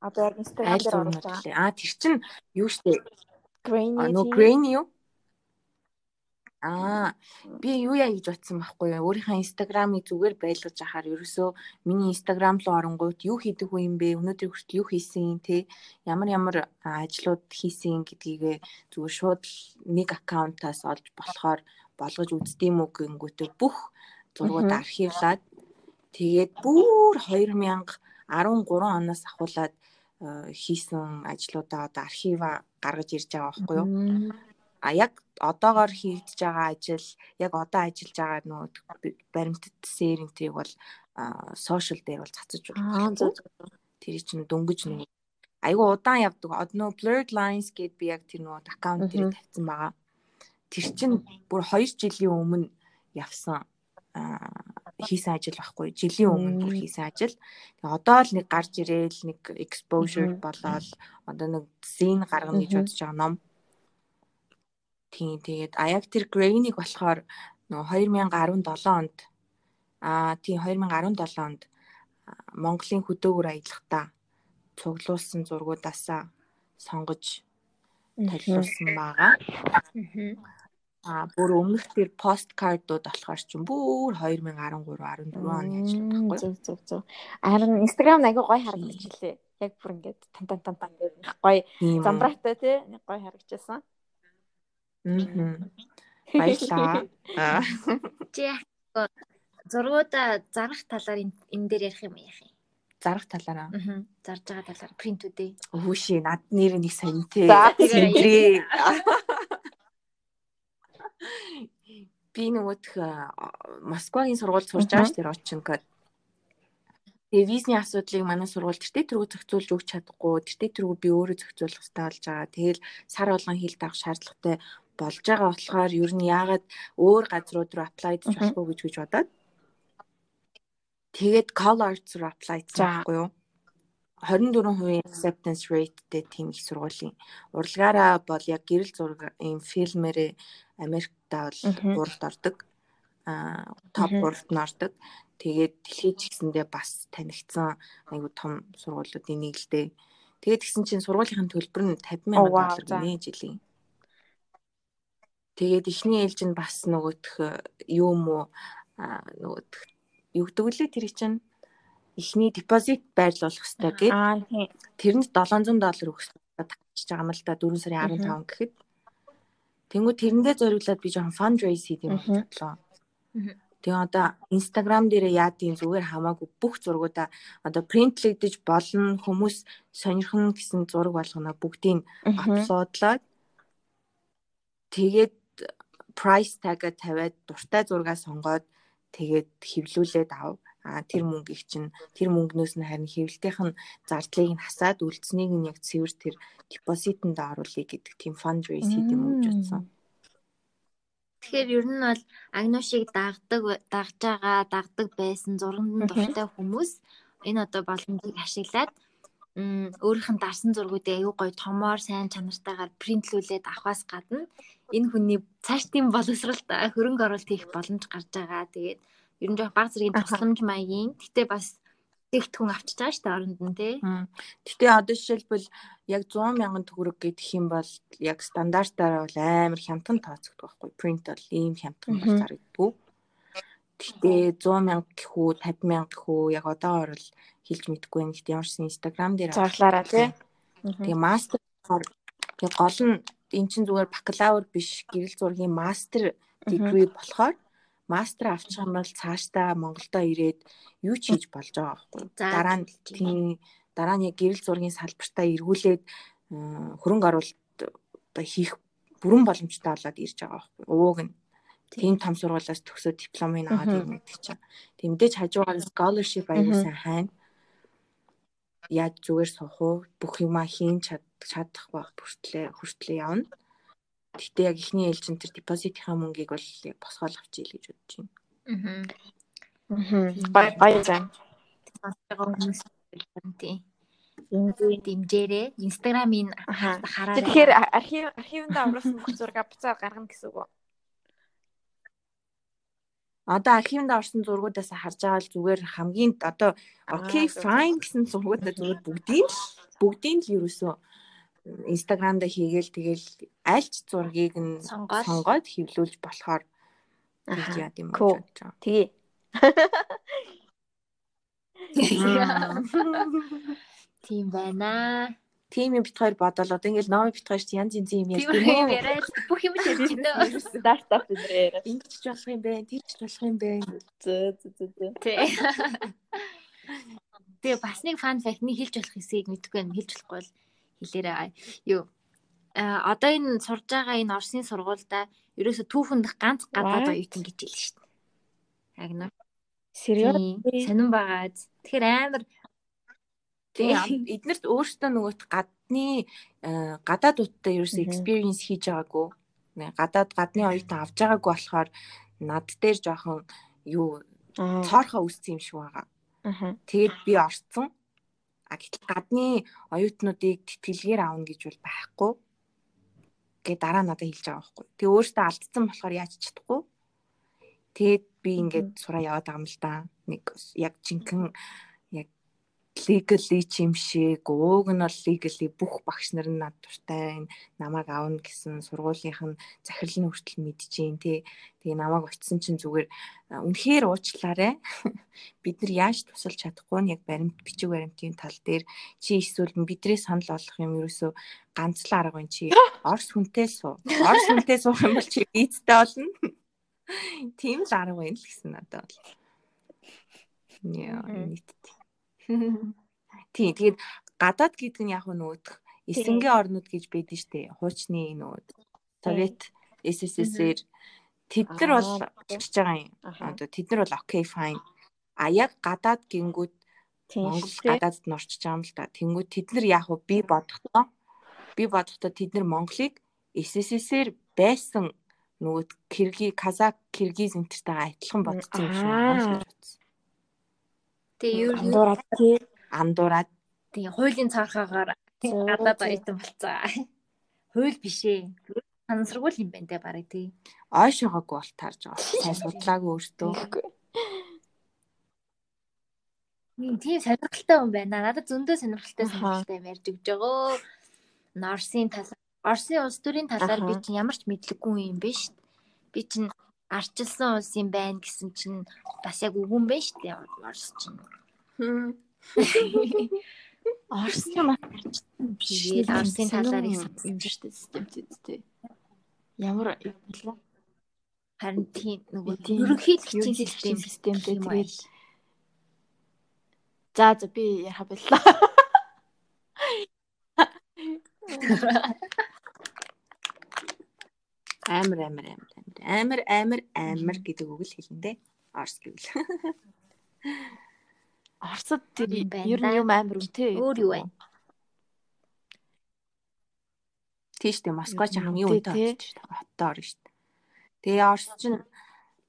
Одоо яг дээр оруулж байгаа. Аа тэр чин юу штэ? А нөө грейн юу? Аа би юу яа гэж бодсон байхгүй юу? Өөрийнхөө инстаграмыг зүгээр байлгаж ахаар ерөөсөө миний инстаграм руу оронгууд юу хийдэг вэ юм бэ? Өнөөдөр хүртэл юу хийсэн те? Ямар ямар ажлууд хийсэн гэдгийгээ зүгээр шууд нэг аккаунтаас олж болохоор болгож үздэм үү гингүүтээ бүх зургууд архивлаад тэгээд бүр 2013 оноос ахуулаад э, хийсэн ажлуудаа одоо архива гаргаж ирж байгаа байхгүй юу? А яг одоогоор хийгдэж байгаа ажил, яг одоо ажиллаж байгаа нөө баримтат сэринтрийг бол сошиал дээр бол цацаж зөв. Тэр чинь дөнгөж нэг айгу удаан явдаг. Нөө blurred lines гэд би яг тэр нөө аккаунт дээр тавьсан байгаа. Тэр чинь бүр 2 жилийн өмнө явсан хийсэн ажил байхгүй жилийн өмнө бүр хийсэн ажил. Тэгээ одоо л нэг гарч ирээл нэг exposure болоод одоо нэг scene гаргана гэж бодож байгаа ном. Тийм тэгээд яг тэр Gray-ыг болохоор нөгөө 2017 онд аа тийм 2017 онд Монголын хөдөөгөр аялахдаа цуглуулсан зургуудаасаа сонгож толиулсан байгаа. Аа бүр өмнөх тэр посткардууд болохоор ч бүр 2013 14 оны ажил байхгүй. Зөв зөв зөв. Харин Instagram аягүй гоё харагдаж илээ. Яг бүр ингээд тан тан тан тан гэх гоё замбраатай тий нэг гоё харагдчихсан. Аа. Баярлаа. Чи зургуудаа зарах талаар энэ дээр ярих юм яах юм? Зарах талаараа. Аа. Зарж байгаа талаар принтүүдээ. Өвши над нэр нэг сонь тий. За, Сэндрээ. Би нөгөөх Москвагийн сургууль сурж байгаа ш тэр очинкод. Тэгээ визний асуудлыг манай сургууль тэртээ тэргүү зохицуулж өгч чадахгүй, тэртээ тэргүү би өөрөө зохицуулах хэрэгтэй болж байгаа. Тэгэл сар болгон хил давах шаардлагатай болж байгаа болохоор ер нь яагаад өөр газрууд руу apply хийж болохгүй гэж гэж бодоод тэгээд call arts руу apply хийсэн байхгүй юу? 24% acceptance rateтэй тийм их сургуулийн урлагаараа бол яг гэрэл зураг ийм фильмэрээ Америктаа бол гуравт ордог. Аа топ гуравт нь ордог. Тэгээд дэлхийд ч гэсэндээ бас танигдсан айгу том сургуулиудын нэг л дээ. Тэгээд тэгсэн чинь сургуулийн төлбөр нь 50 сая доллар гинэ жилийн. Тэгээд эхний ээлж нь бас нөгөөх юу юм уу нөгөөх юу гэдэг лээ тэр чинь эхний депозит байрлуулах хэрэгтэй гэд. Аа тийм. Тэрэнд 700 доллар өгөх хэрэгтэй тавьчих байгаа юм л да 4 сарын 15 гэхэд. Тэнгүү тэрэндээ зориулаад би жоохон fundraise хийх юм бодлоо. Тэгээ одоо Instagram дээрээ яадын зүгээр хамаагүй бүх зургуудаа одоо принтлэгдэж болно хүмүүс сонирхно гэсэн зураг болгоно бүгдийг апплодлаад тэгээд price tag-а тавиад дуртай зургаа сонгоод тэгээд хэвлүүлээд ав а тэр мөнгөийг чинь тэр мөнгнөөс нь харин хэвлэлтийнх нь зардлыг нь хасаад үлдсэнийг нь яг цэвэр тэр депозитэнд оруулъя гэдэг тийм fundraise хийх юм гэж бодсон. Тэгэхээр ер нь бол агношиг дагдаг дагж байгаа дагдаг байсан зурганд дуртай хүмүүс энэ одоо боломжийг ашиглаад өөрийнх нь дарсан зургуудыг аюу гой томоор сайн чанартайгаар принтлүүлээд авахаас гадна энэ хүний цааш тийм боловсралт хөрөнгө оруулалт хийх боломж гарч байгаа. Тэгээд ер нь жоох баг зэргийн тусламж маягийн. Гэтэ бас тэгтгүн авчиж байгаа шүү дээ оронд нь тий. Гэтэ одоо жишээлбэл яг 100 мянган төгрөг гэдэг юм бол яг стандартаараа бол амар хямдхан тооцогддог байхгүй. Print бол ийм хямдхан бол зарагддгүй. Гэтэ 100 мянга гэхүү 50 мянга гэхүү яг одоогор бол хэлж мэдэхгүй юм. Гэтэ ямар ч Instagram дээр зарлаараа тий. Тэгээ мастер тэгээ гол нь эн чинь зүгээр бакалавр биш гэрэл зургийн мастер degree болохоор мастер авчих юм бол цаашдаа Монголдо ирээд юу ч хийж болж байгаа байхгүй. Дараа нь тийм дараа нь яг гэрэл зургийн салбартаа эргүүлээд хөрөнгө оруулалт одоо хийх бүрэн боломжтой болоод ирж байгаа байхгүй. Ууг нь тийм том сургуулиас төгсөөд дипломыг аваад ирнэ гэдэг чинь. Тийм мэдээж хажуугаар scholarship аягүй сайн хайна. Яаж зүгээр суух уу? Бүх юмаа хийн чадах байх хүртлээ хүртлээ явна. Гэтэ яг ихний ээлжин тэр депозитынхаа мөнгийг бол босгоол авчийл гэж бодож байна. Аа. Бай бай зам. Тийм. Эндээ дэмжээрээ Instagram-ийн хараарай. Тэгэхээр архив архивнд оруулсан бүх зураг буцаа гаргана гэсэн үг үү? Одоо архивнд орсон зургуудаас харж байгаа л зүгээр хамгийн одоо okay fine гэсэн зургуудаа зүгээр бүгдийн л бүгдийн л ерөөсөө Дээр хийгээл тэгэл альч зургийг нь сонгоод хэвлүүлж болохоор яад юм болж байгаа. Тэгээ. Тийм байна. Тийм юм бит хоёр бодол одоо ингээл ном бит хоёр янз янз юм ярьж байна. Яриад бүх юм ярьж байна. Стартап дээр. Ингэж ч болох юм бэ, тэр ч болох юм бэ. Зөө зөө зөө. Тий. Тэгээ бас нэг фан факт нэг хэлж болох хэсгийг мэдгүй байна. Хэлж болохгүй бол хэлээрээ юу а одоо энэ сурж байгаа энэ Оросны сургуультай ерөөсө түүхэнд ганц гадаад оюутан гэж хэлнэ шүү дээ. Яг нэ. Сериал сонирн байгаа. Тэгэхээр амар тийм эднэрт өөрсдөө нөгөөт гадны гадаадуудтай ерөөсө experience хийж байгаагүй. Гадаад гадны оюутан авч байгаагүй болохоор над дээр жоохон юу цоорхоо үссэн юм шиг байгаа. Тэгээд би орцсон. А гэтэл гадны оюутнуудыг тэтгэлгээр аавна гэж бол байхгүй. Гэ дараа надад хэлж байгаа байхгүй. Тэгээ өөртөө алдсан болохоор яаж чадахгүй. Тэгээд би ингээд сураа яваад байгаа юм л да. Нэг яг жинхэнэ legally ч юм шиг ууг нь бол legally бүх багш нар нь над дуртай байна. Намайг аавна гэсэн сургуулийнх нь захирал нь хүртэл мэдчихээн тий. Тэгээ намайг очисон чинь зүгээр үнэхээр уучлаарай. Бид нар яаж тусалж чадахгүй нь яг баримт бичиг баримтын тал дээр чи эсвэл бидрээ санал олох юм ерөөсөө ганц л арга байна чи. Орс хүнтэй суу. Орс хүнтэй суух юм бол чи ийцтэй болно. Тийм л арга байна л гэсэн надад бол. Яа, Мгм. нийтдээ. Тийм тэгээд гадаад гэдэг нь яг нөгөөх эсэнгийн орнууд гэж байдэн штэ. Хуучны нүүд. Совет СССР тэд нар бол Аа, чиж байгаа юм. Одоо тэд нар бол окей fine. А яг гадаад гингүүд Монгол гадаадд нь орчиж байгаа юм л да. Тэнгүүд тэд нар яг уу би бодохдоо би бодохдоо тэд нар Монголыг СССР байсан нөгөө Кирги, Казак, Киргиз энтертэйгээ адилхан бодсон юм шиг байна. Тэгээ ер нь Андуураад тий. Андуураад тэгээ хуулийн цаархаагаар Зөө, гадаад оюутан болцоо. Хууль биш ээ. Сансрагуул юм байна те барыг тий. ойшоогоогүй бол таарж байгаа. Сайн судлаагүй өөртөө. Ийм тийм сонирхолтой хүн байна. Надад зөндөө сонирхолтой сонирхолтой юм ярьж өгч байгаа. Орсын тал Орсын улс төрийн талаар би чинь ямар ч мэдлэггүй юм биш. Би чинь арчилсан улс юм байна гэсэн чинь бас яг үгүй юм байна шүү дээ. Орс чинь. Орс юм аа. Тэгээд Орсын талаар их юм шүү дээ системтэй дээ. Ямар юм харин тийм нөгөө Тийм. Ерөнхийлөгчийн систем системтэй аа. За за би яха боллоо. Амар амар амар амар амар амар гэдэг үг л хэлэндээ. Орс гэвэл. Орсод тэр ер нь юм амар үнэтэй. Өөр юу вэ? Тийш дээ Москва ч хамгийн үнэтэй, үнэтэй тий. хот шүү дээ. Хоттой орно шүү дээ. Тэгээ Орс чинь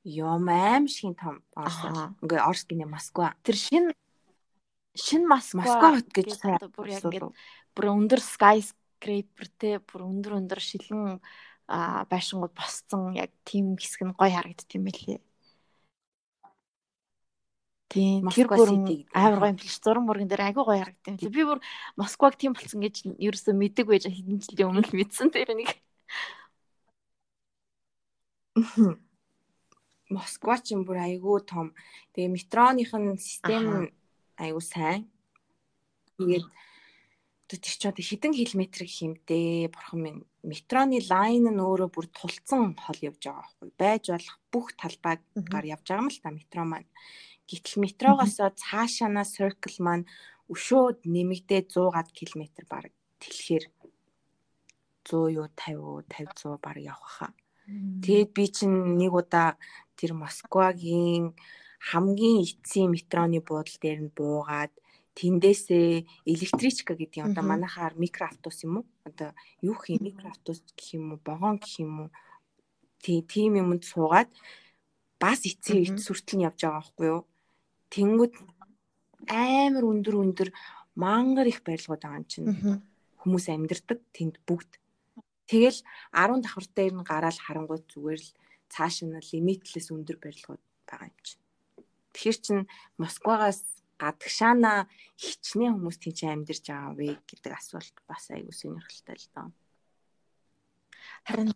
юм аим шиг том Орс. Ингээ Орс гинэ Москва. Тэр шин шин Москва хот гэж бүр яг ингээд бүр өндөр skyscraper те бүр өндөр өндөр шилэн а байшингууд босцсон яг тийм хэсэг нь гоё харагдд юм байлээ. Тийм тэр бүр амар гоё юм биш зураг мурган дээр айгүй гоё харагдд юм. Би бүр Москваг тийм болсон гэж ерөөсөө мэддэг байж хэдэн жилийн өмнө л мэдсэн тэр нэг. Москва ч юм бүр айгүй том. Тэгээ метроных нь систем айгүй сайн. Тэгээд тэр чи одоо хэдэн километр гэх юм дээ. Бурхан минь. Метроны лайн нь өөрөө бүр тулцсан хол явж байгаа байхгүй. Байж болох бүх талбайгаар явж байгаа юм л та метро маань. Гэтэл метрогоосоо цаашаанаа circle маань өшөөд нэмэгдээ 100 км баг тэлэхээр 100 юу 50 уу 50 100 баг явах хаа. Тэгээд би чинь нэг удаа тэр Москвагийн хамгийн эцсийн метроны буудлын дээр нь буугаад тэндээсээ электричка гэдэг юм одоо манайхаар микроавтобус юм уу? Одоо юу юм микроавтобус гэх юм уу? Вагон гэх юм уу? Тий, тийм юмд суугаад бас эцсийн эц сүртэл нь явж байгаа байхгүй юу? Тэнгүүд амар өндөр өндөр мангар их барилгууд байгаа юм чинь хүмүүс амьдардаг тэнд бүгд. Тэгэл 10 давхар дээр нь гараад харангуй зүгээр л цааш нь лимитлес өндөр барилгууд байгаа юм чинь. Тэгэхээр чин Москвагаас гадагшаана хичнээн хүмүүс тийч амьдарч байгаа вэ гэдэг асуулт бас айгүй сонирхолтой л доо. Харин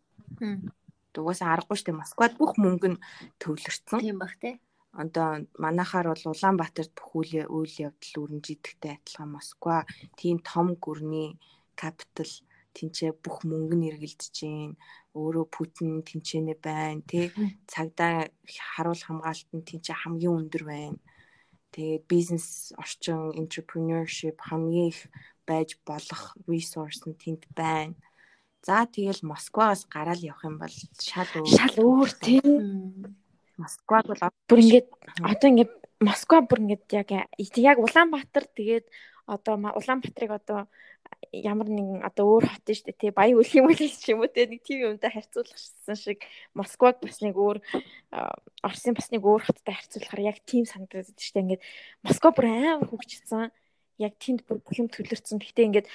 Угаасаа аргагүй штэ Москвад бүх мөнгө нь төвлөрсөн. Тийм бах те. Одоо манайхаар бол Улаанбаатарт бүх үйл үйл явдал үрэнжидэгтэй адилхан Москва тийм том гүрний капитал тэнцээ бүх мөнгө нь эргэлдэж гин. Өөрөө Путин тэнцэнэ байна тий цагдаа харуул хамгаалалт нь тэнцээ хамгийн өндөр байна тэгээд бизнес орчин entrepreneurship хамгийн их байж болох resource нь тэнд байна. За тэгэл Москвагаас гараал явах юм бол шал өөр. Шал өөр тий. Москваг бол Бүр ингээд одоо ингээд Москва бүр ингээд яг яг Улаанбаатар тэгээд одоо Улаанбаатарыг одоо ямар нэгэн одоо өөр хот нь шүү дээ тий баян үл юм уу ч юм уу тий нэг тийм юмтай харьцуулахсан шиг Москваг бас нэг өөр Оросын бас нэг өөр хоттой харьцуулахаар яг тийм санагдаад шүү дээ. Ингээд Москва бүр амар хөгжсөн яг тэнд бүр бүх юм төлөрцөн. Гэхдээ ингээд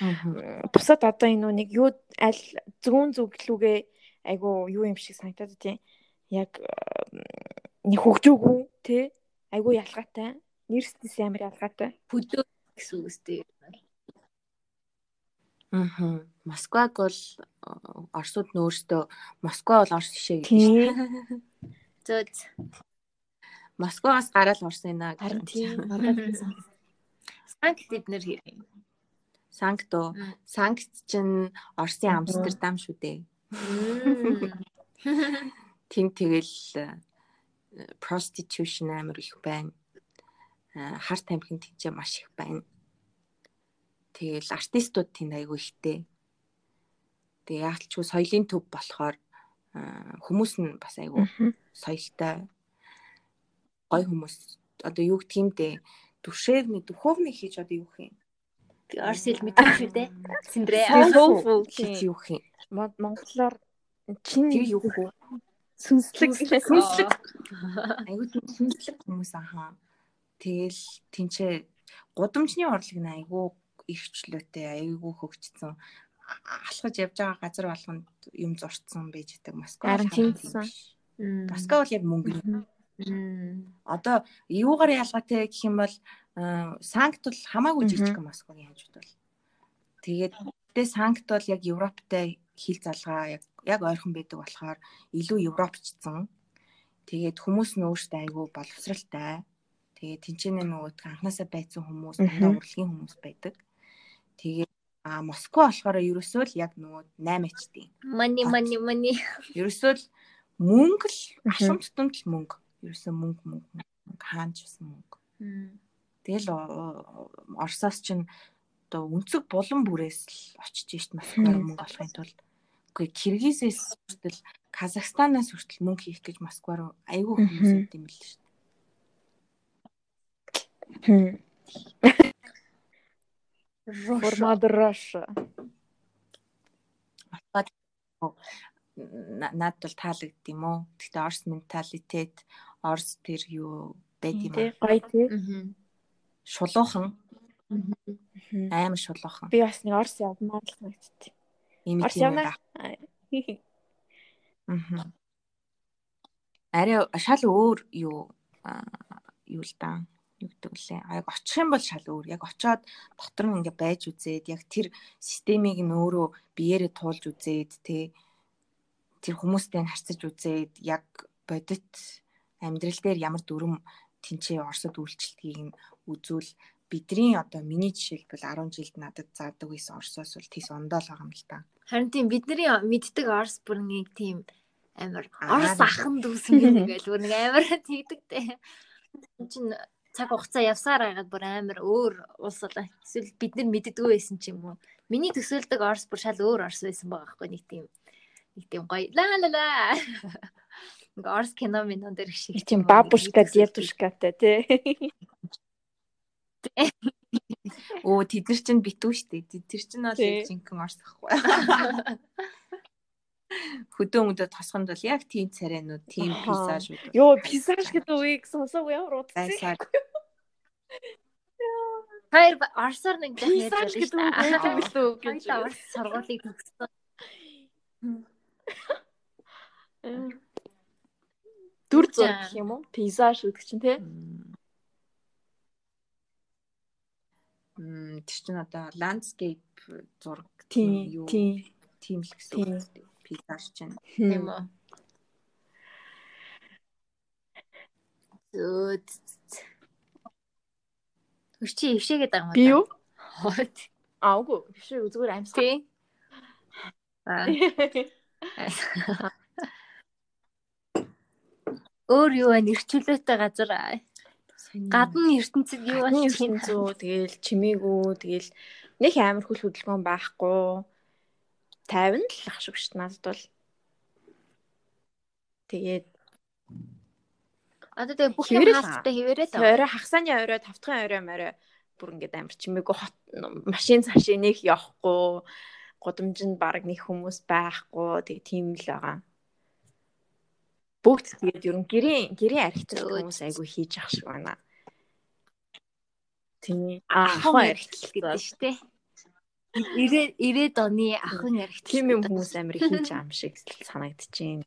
бусад одоо энэ нэг юу аль зүүн зүглүүгээ айгу юу юм шиг санагдаад тийм яг нэг хөгжөөгүй тий айгу ялгаатай. Нэрснээс амар ялгаатай? Хөдөө гэсэн үг үстэй. Аа. Москваг бол э, Оросууд нь өөрсдөө Москва бол Орос жишээ гэдэг шүү дээ. Зөө. Москвагаас гараад Орос байна харин гэж. Санкт эднэр хэрэг. Санкт уу? Санкт чинь Оросын. Амстердам шүү дээ. Тин тэгэл э, prostitution амар их байна. Э, Хар тамхин тийчээ маш их байна. Тэгэл артистууд тэнд айгүй ихтэй. Тэгээ яалтчгүй соёлын төв болохоор хүмүүс нь бас айгүй соёлтой гой хүмүүс одоо юу гэх юм бэ? Түшээгний духовны хийж одоо юу гэх юм? Хэл мэдгүй шүү дээ. Синдрэ. Soulful хийж тийм. юу гэх юм? Мон- Монголоор чин Тэр юу гэх вэ? сүнслэг Сүнслэг. Тийм сүнслэг хүмүүс ахаа. Тэгэл тэнцээ гудамжны орлог нь айгуу ихчлөөтэй, айгуу хөгжсөн. Алхаж явж байгаа газар болгонд юм зурцсан байж байгаа Москва. Харин биш. Москва бол яг мөнгө. Одоо юугаар ялгаатай гэх юм бол э, Санкт бол хамаагүй жижиг Москвагийн хажууд бол. Тэгээд тэ Санкт бол яг Европтой хил залгаа яг яг ойрхон байдаг болохоор илүү европчсан. Тэгээд хүмүүс нь өөрсдөө айгүй боловсралтай. Тэгээд тэнцэнэ нөгөө анханасаа байцсан хүмүүс, дандаа урлагийн хүмүүс байдаг. Тэгээд а Москва болохоор ерөөсөө л яг нөгөө 8 ачтын. Money money money. Ерөөсөө л мөнгө л ашам тутамд л мөнгө. Ерөөсөө мөнгө мөнгө мөнгө хаанч байсан мөнгө. Тэгэл Оросоос чинь одоо өнцөг булан бүрээс л очиж шít Москваар мөнгө олохын тулд үгүй Киргизээс хүртэл Казахстанаас хүртэл мөнгө хийх гэж Москваар айгүй хүмүүс Мгм. идэм бил шүү Формадрош. дээ. На- Наад бол таалагдд юм уу? Гэхдээ Орос менталитет, Орос тэр юу байд юм аа. гоё тий. Шулуухан, амар шулуухан. Би бас нэг Орос явмаар л санагдтыг. Байх. Мгм. Арай шал өөр юу юу л даа. Юу гэдэг лээ. Яг очих юм бол шал өөр. Яг очоод дотор нь ингээ байж үзээд яг тэр системийг нь өөрөө биеэрээ туулж үзээд тэ тэр хүмүүстэй нь харьцаж үзээд яг бодит амьдрал дээр ямар дүрм тэнцээ Оросод үйлчлэлтгийг нь үзүүл бидний одоо миний жишээлбэл 10 жилд надад заадаг байсан Оросоос бол тийс ондоол байгаа юм л та. Харин тийм бидний мэддэг Орос бүр нэг тийм амар Орос ахан дүүсэн гэдэг бүр нэг амар тэгдэгтэй. Чин цаг хугацаа явсаар байгаад бүр амар өөр улс болоо. Эсвэл бид нар мэддэггүй байсан ч юм уу. Миний төсөөлдөг Орос бүр шал өөр Орос байсан байгаа байхгүй нэг тийм нэг тийм гоё ла ла ла. Нэг Орос кино минь дээр шиг Нэг тийм бабушка, дедушкатай тий. Өө тэд нар чинь битүү штэ. Тэд тэр чинь бол жинхэнэ орс ахгүй. Хөдөө мөдөө тосгонд бол яг тийм царайнууд, тийм пейзажууд. Йоо, пейзаж гэдэг үгийг сонсоогүй ямар. Байсаар Хоёр Оросоор нэг жах ярьж дээ. билүү гэж. Хоёулаа Орос сургуулийг төгссөн. Дүр зураг гэх юм уу? Пейзаж гэдэг чинь тий. Мм тэр чинь одоо landscape зураг Тийм, юу тийм. л гэсэн үг үстэй. Пейзаж чинь. Тийм үү. Зөө. Өчи ившээгээд байгаа юм Би юу? Хот. Аа, үгүй. Үү, зүгээр амьсгал. Тий. Аа. Өөр юу вэ? Нэрчүүлээтэй газар. Гадны ертөнцид юу байна? ертөнцөө тэгэл чимээгүү тэгэл нэг амар хүл хөдөлгөөн байхгүй. Тайван л ах шиг шүү дээ надад бол. Тэгээд Одоо тэгээ бүх юм хаалттай хэвээрээ л. орой хагасааны орой, тавтахын орой морой бүр ингээд амар чимээгүй хот машин цаашаа нэг явахгүй годомжинд баг нэг хүмүүс байхгүй тэгээ тийм л байгаа. Бүгд тэгээд ер нь гэрийн гэрийн архитект хүмүүс айгүй хийж ах шиг байна. Тийм. Ахын архитект гэдэг шүү дээ. 90 90-ад оны ахын архитект. Тийм юм хүмүүс амар хийж байгаа юм шиг санагдчихээн.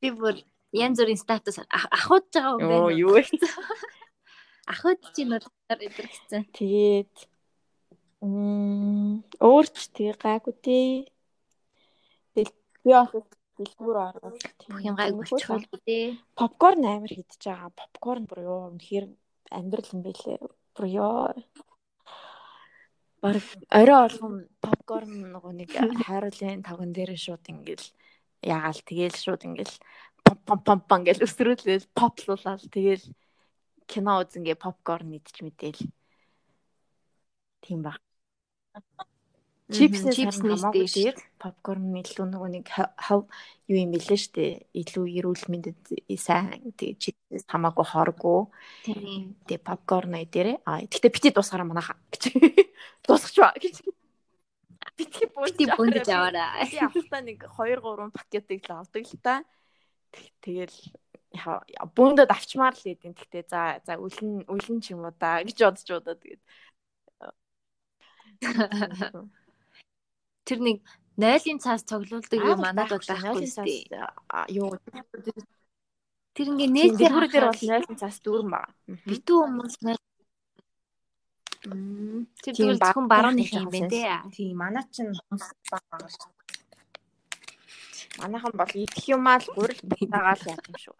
Би бүр янз бүрийн статус ахууд байгаа юм байна. Оо юу вэ? Ахууд чинь надаар илэрхсэн. Тэгээд м өөрч тэгээ гайгүй тий. Би бас дэлгүүр орвол бүх юм гайгүй болчихвол тий. Попкорн амар хидэж байгаа. Попкорн бүр ёо үнэхээр амьдрал юм бэлээ. Бүр ёо. Бараг орой олгон попкорн нөгөө нэг хайруулын тавган дээр шууд ингээл ягаал тэгээл шууд ингээл пом пом пом пом гэж өсрүүлээл поплуулаад тэгээл кино үзэнгээ попкорн идэж мэдээл. Тийм баг. Чипснээс дээр попкорн илүү нөгөө нэг хав юу юм бэлээ штэ. Илүү эрүүл мэндэд сайн тэгээ чипснээс хамаагүй хоргүй тэгээ попкорн дээрээ. А тэгтээ бити дуусгараа манайха гэж. Дуусгач ба гэж. Бити Бити бөндж аваарай. би авахтаа нэг 2 3 пакетыг л авдаг л та. Тэгэл бөөндöd авчмаар л идэв тэгтээ за за үлэн үлэн ч юм уу да гэж бодож удаа тэгээд Тэр нэг нойлын цаас цоглуулдаг юм манад бол байхгүй шүү. юу Тэр ингээ нээлтээр нээлтээр дээр бол нойлын цаас дүүрэн байгаа. битүү хүмүүс тэр тэгвэл зөвхөн барууны юм байна те. Тийм манай чинь хүмүүс байгаа шүү. Манайхан бол идэх юмаа л гурил битагаал яах юм шүү.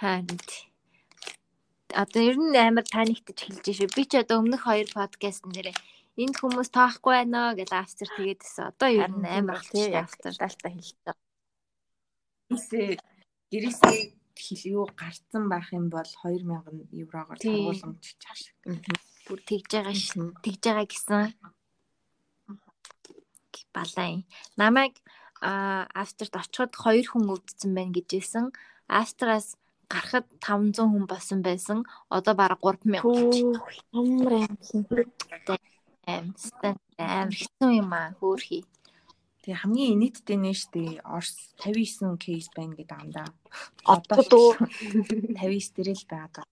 Харин тий. Одоо ер нь амар паниктж эхэлж шүү. Би ч одоо өмнөх хоёр подкастн дээр энд хүмүүс таахгүй байна гэж авцар тэгээдсэн. Одоо ер нь амар тий болчихсон яг авцар. талтаа хэлж байгаа. Гэрээсээ гэрээсээ хил юу гарцсан байх юм бол 2000 еврогоор тагуулмж чааш. Бүр тэгж байгаа ш. Тэгж байгаа гэсэн. Балай. Намайг а австрт очиход хоёр хүн өвдсөн байна гэжсэн. Австраас гарахад 500 хүн болсон байсан. Одоо бараг 3000 болчих. Амар амарсан. Амстан амар хэцүү юм аа хөөхий. Тэгээ хамгийн инээдтэй нэ штэ Орс 59 кейс байна гэдэг амдаа. Одоо дөө 59 дээр л байгаа.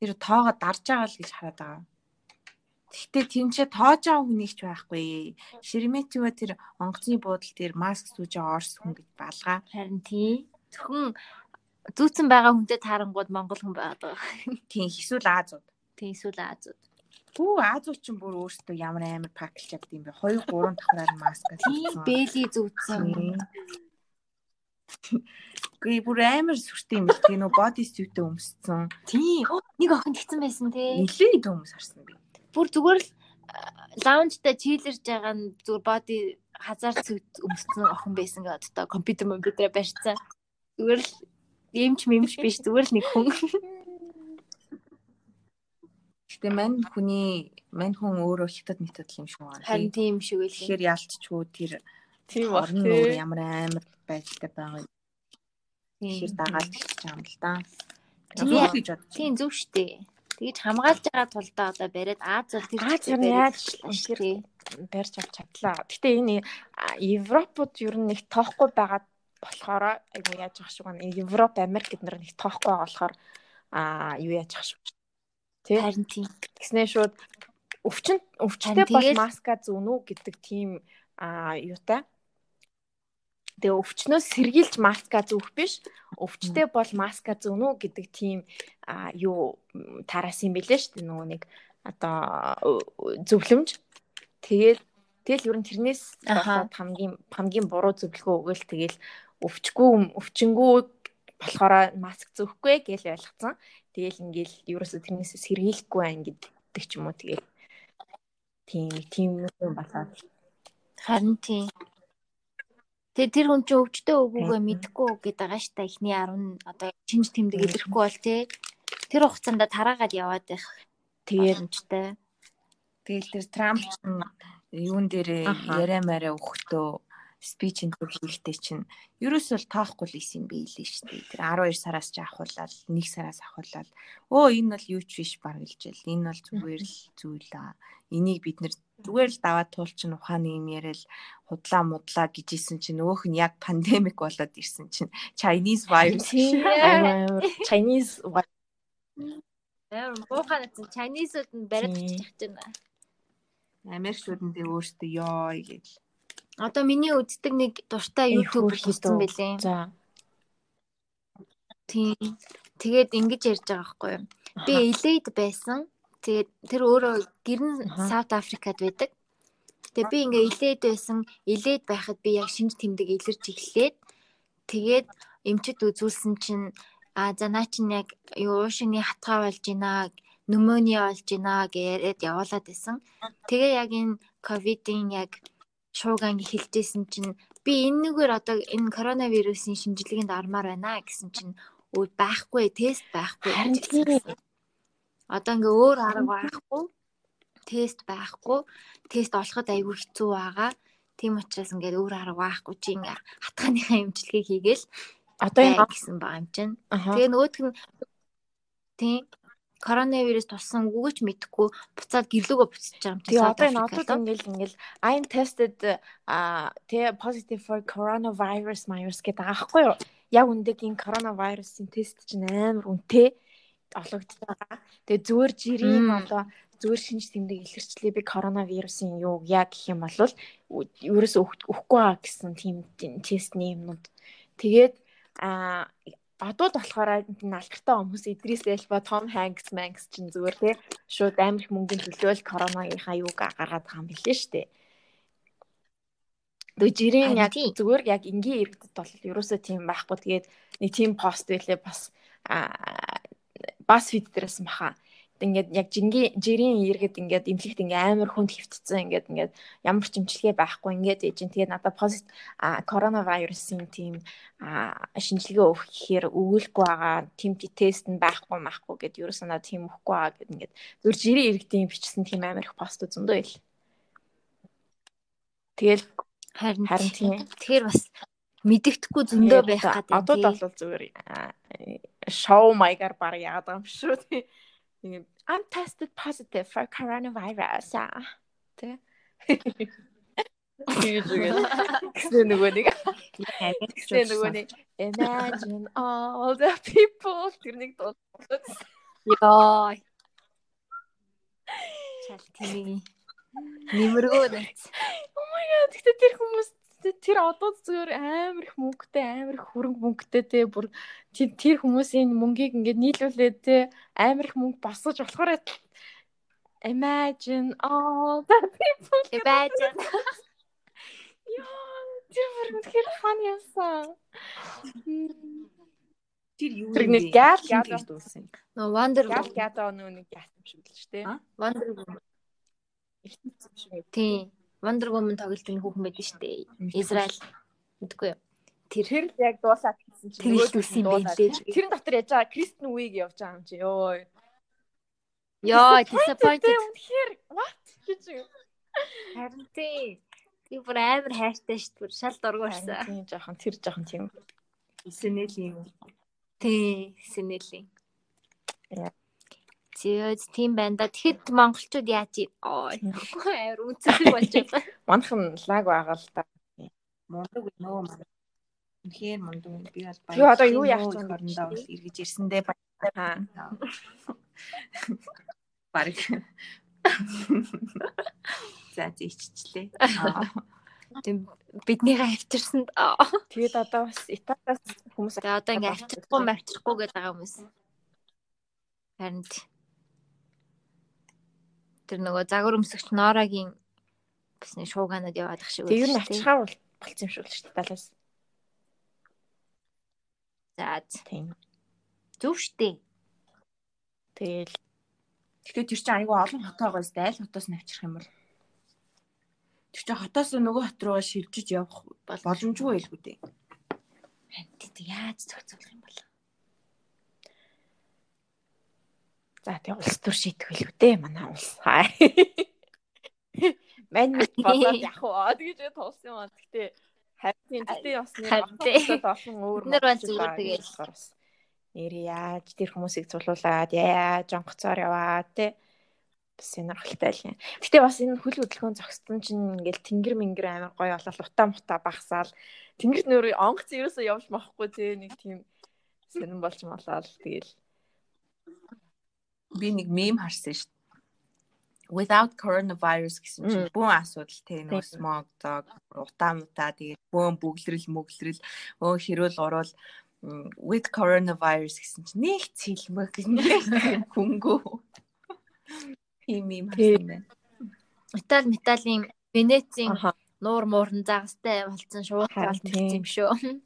Тэр тоогоо дарж байгаа л гэж хараад байгаа. Гэхдээ тэнцээ тоож байгаа хүнийг ч байхгүй. Шереметьево тэр онгоцны буудлын дээр маск сууж байгаа Орс хүн гэж балгаа. Харин тий. Зөвхөн зүүцэн байгаа хүнтэй таарангууд монгол хүн байдаг. Тийм эсвэл Азууд. Тий эсвэл Азууд. Хүү Азууд ч бүр өөртөө ямар амар паклж явд юм бэ? 2 3 давхраар маск Тий бэли зүүцэн. Гүй бүр амар сүртэй юм л тийм нөө боди сүйтэй өмссөн. Тий. Нэг охин тэгсэн байсан те. Нилээ хүмүүс харсан би. Бүр зүгээр л лаунжтай чийлэрж байгаа нь зүгээр боди хазар цүт өмссөн охин байсан гэдэг одоо компьютер компьютер барьцсан. Зүгээр л эмч мэмч биш зүгээр л нэг хүн. Гэтэ мань хүний мань хүн өөрөө хятад метод юм шиг байна. Харин тийм шиг үл. Тэгэхээр ялцчгүй тэр орон нөр тий. ямар амар байдалтай байгаа. Тэгэхээр дагаад хэлчих юм л да. Тийм. Зөв зөв штэ. Тэгэж хамгаалж байгаа тулдаа одоо бариад Аз бол тэр Аз чигтээ ер нь бариад яаж шүү дээ. барьж авч чадлаа. Гэтэ энэ Европод ер нь нэг тоохгүй байгаад болохоор айгу яаж ах шиг байна. Европ, Америк гэд нэр нэг тоохгүй байгаа болохоор а юу яаж ах шиг. Тэ? Харин тийм. Тэгснээ шууд өвчин өвчтэй бол маска зүүн үү гэдэг тийм а юутай. Тэгээ өвчнөөс сэргийлж маска зүүх биш. Өвчтэй бол маска зүүн үү гэдэг тийм а юу тараас юм бэлээ шүү дээ нөгөө нэг одоо зөвлөмж. Тэгээд тэгэл ер нь тэрнээс болоод хамгийн хамгийн буруу зөвлөгөө өгөөл тэгэл өвчгүй өвчнгүү болохоор маск зөөхгүй гэж ойлгоцсон. Тэгэл ингээл ерөөсө тэрнээс сэргийлэхгүй байна гэдэг ч юм уу тэгэл тийм тийм юм болоод Харин тийм. Тэгээ тэр хүн чинь өвчтөө өгөөгөө мэдэхгүй гэдэг байгаа ш та ихний 10 одоо шинж тэмдэг илэрхгүй бол тий. Тэр хугацаанд тараагаад яваад тэгээд боломжтой. Тэгэл тэр Трамп юун дээр Аха. яриа мараа өгөхдөө спич энэ хийхдээ чинь ерөөс бол тоохгүй л исэн биелээ шүү дээ. Тэр 12 сараас ч авахуулаад 1 сараас авахуулаад өө энэ бол юу ч биш баг гэлжэл. Энэ бол зүгээр л зүйл аа. Энийг бид нэр зүгээр л даваад туулчин ухааны юм яриад худлаа мудлаа гэжсэн чинь нөгөөх нь яг пандемик болоод ирсэн чинь Chinese virus Chinese Амар муухай надсан Chinese-ууд нь бариад чиж байна. Америкчууд нь тэг өөртөө ёо гэж. Одоо миний үздэг нэг дуртай YouTube хийсэн байлээ. За. Тийм. Тэгээд ингэж ярьж байгаа байхгүй юу? Би Элейд байсан. Тэгээд тэр өөрөө гэрн Саут Африкад байдаг. Тэгээд би ингээ Элейд байсан. Элейд байхад би яг шинж тэмдэг илэрч эхлээд тэгээд эмчит үзүүлсэн чинь а за наа чинь яг юу уушины хатгаа болж байна пневмониа болж байна гэгээд явуулаад байсан. Тэгээ яг энэ ковидын яг шуугаан эхэлжсэн чинь би энэгээр одоо энэ коронавирусын шинжилгээнд ормоор байна гэсэн чинь өө байхгүй тест байхгүй одоо ингээ өөр арга байхгүй тест байхгүй тест олоход айгүй хэцүү байгаа. Тийм учраас ингээд өөр арга байхгүй чи ингээ хатгааныхаа эмчилгээ хийгээл Одоо энэ гэсэн байгаа юм чинь. Тэгээ нөгөөх нь тийм коронавирус туссан үгүйч мэдэхгүй буцаад гэрлөөгөө буцаж байгаа юм чинь Тэгээ одоо энэ одод ингээл ингээл I'm tested а тэгээ positive for coronavirus virus гэдэг байхгүй юу? Яг үндэг энэ коронавирусын тест чинь амар үнэтэй ологдож байгаа. Тэгээ зүгээр жирийн одоо зүгээр шинж тэмдэг илэрчлээ би коронавирусын юу яг гэх юм бол ерөөсөө өгөхгүй байгаа гэсэн тийм тестний юмнууд. Тэгээд а одууд болохоор налгартай хүмүүс Идрис Эльба, Том Хэнкс, Мэнкс чинь зүгээр тий шууд амар их мөнгөний төлөөл коронавигийнхаа юуг гаргаад байгаа юм билээ шүү дээ. Тэгээ жирийн Харин яг зүгээр яг энгийн иргэдэд бол ерөөсөө тийм байхгүй. Тэгээд нэг тийм пост байлээ бас бас фид дээрээс маха. Ингээд яг жингийн жирийн иргэд ингээд имлэгт ингээд амар хүнд хөвтцсэн ингээд ингээд ямар ч имчилгээ байхгүй ингээд ээж чинь тэгээд надад позит коронавирусын тийм шинжилгээ өгөх гэхээр өгүүлэхгүй байгаа тийм тест нь байхгүй махгүй гэд ерөөсөө надад тийм өгөхгүй байгаа гэд ингээд зөв жирийн иргэдийн бичсэн тийм амар их пост зөндөө ил. Тэгэл харин харин тийм тэгэхээр бас мэддэхгүй зөндөө байх гэдэг Одоо бол зүгээр шоу маягаар баг яагаад юм шүү тий. Ингээд, I'm tested positive for coronavirus. аа. Тэ. Тэгээд үгээд гэсэн нөгөө нэг гэсэн нөгөө нэг imagine all the people тэр нэг дуулаад ёо чал тийм нэмэргөө нац Гэхдээ тэр хүмүүс тэр одоо зүгээр амар их мөнгөтэй амар их хөрөнгө мөнгөтэй те бүр тэр хүмүүсийн мөнгийг ингээд нийлүүлээд те амар их мөнгө босгож болохоор imagine all the people imagine яа тэр бүр үнэхээр funny яасан. Тэр юу юм нэг бэ? гал гал дуулсан. no wonder гал гадаа нөө нэг яасан юм шиг л ч те. А? wonder woman Ихтэн шиг. тийм wonder woman тоглолтын хүүхэн байдаг шүү дээ Израиль мэдгүй юу Тэр тэр л яг дуулаад гэсэн чинь Тэр их үс юм байлээ. Тэрэн дотор яаж байгаа Кристен Уиг явж байгаа юм чи. Йоо. ёо Тэ disappointed үнэхээр what гэж юм. харин тий би бүр амар хайртай шүү бүр шал дургуурсан Тийм жоохон тэр жоохон тийм. Снэл юм. тий сэнэлийн Яа. Зөөд тийм байна да. Тэгэхэд монголчууд яаж ий? Ой. Амар үнцэг болж байна. Манхан лаг байгаа л да. Мундаг нөө маа. Үнэхээр мундаг. Би бол Би одоо юу яах байна? Орондоо бол эргэж ирсэндээ Аа. баг. За зийччлээ. Тийм биднийгээ авчирсан. Тэгээд одоо бас Италиас хүмүүс одоо ингээ авчирахгүй авчирахгүй гэдэг байгаа хүмүүс. Харин тий. Тэр нөгөө загвар өмсөгч Норагийн бас нэг шууганаад яваад ах шиг тэг ер нь шүү дээ. авчирхаар бол болцсон юм шиг л шүү дээ Италиас. За Тийм. зөв штэ. Тэгэл Тэгэхээр тэр чинь айгүй олон хот байгаа зү аль хотоос нь авчрах юм бол. Тэр чинь хотоос нөгөө хот руу шилжиж явах боломжгүй байлгүй дээ. Тэд яаж зохицуулах юм бол? За тэг улс төр шийдэх байлгүй дээ манай улс. Мань мэд болоод яг уу тэгж тулсан юм аа. Гэтэ Харин тэгтээ бас нэр тий. автобусад олон өөр нар бол зүгээр бас нэр яаж тэр хүмүүсийг цуглуулад яаж онгоцоор яваа те сонирхолтой л юм. Гэтэ бас энэ хөл хөдөлгөөн зогсдон чинь ингээл тэнгэр мингэр амар гоё болол утаа мута багсаал тэнгэрт нөр онгоц ерөөсөө явж махгүй те нэг тийм сонирн болж малаал тэгэл Би нэг мем харсан шүү дээ. Without coronavirus гэсэн чинь бүх асуудал те Тийм. нөө смог дог утаа мутаа тэгээд бөөн бүглэрэл мөглөрөл өө хэрүүл урал м, with coronavirus гэсэн чинь нэг цэлмэг нэг хөнгөө ийм юм харсан байна. Метал металын Венецийн нуур муурн загастай болсон шууд тийм. юм шүү.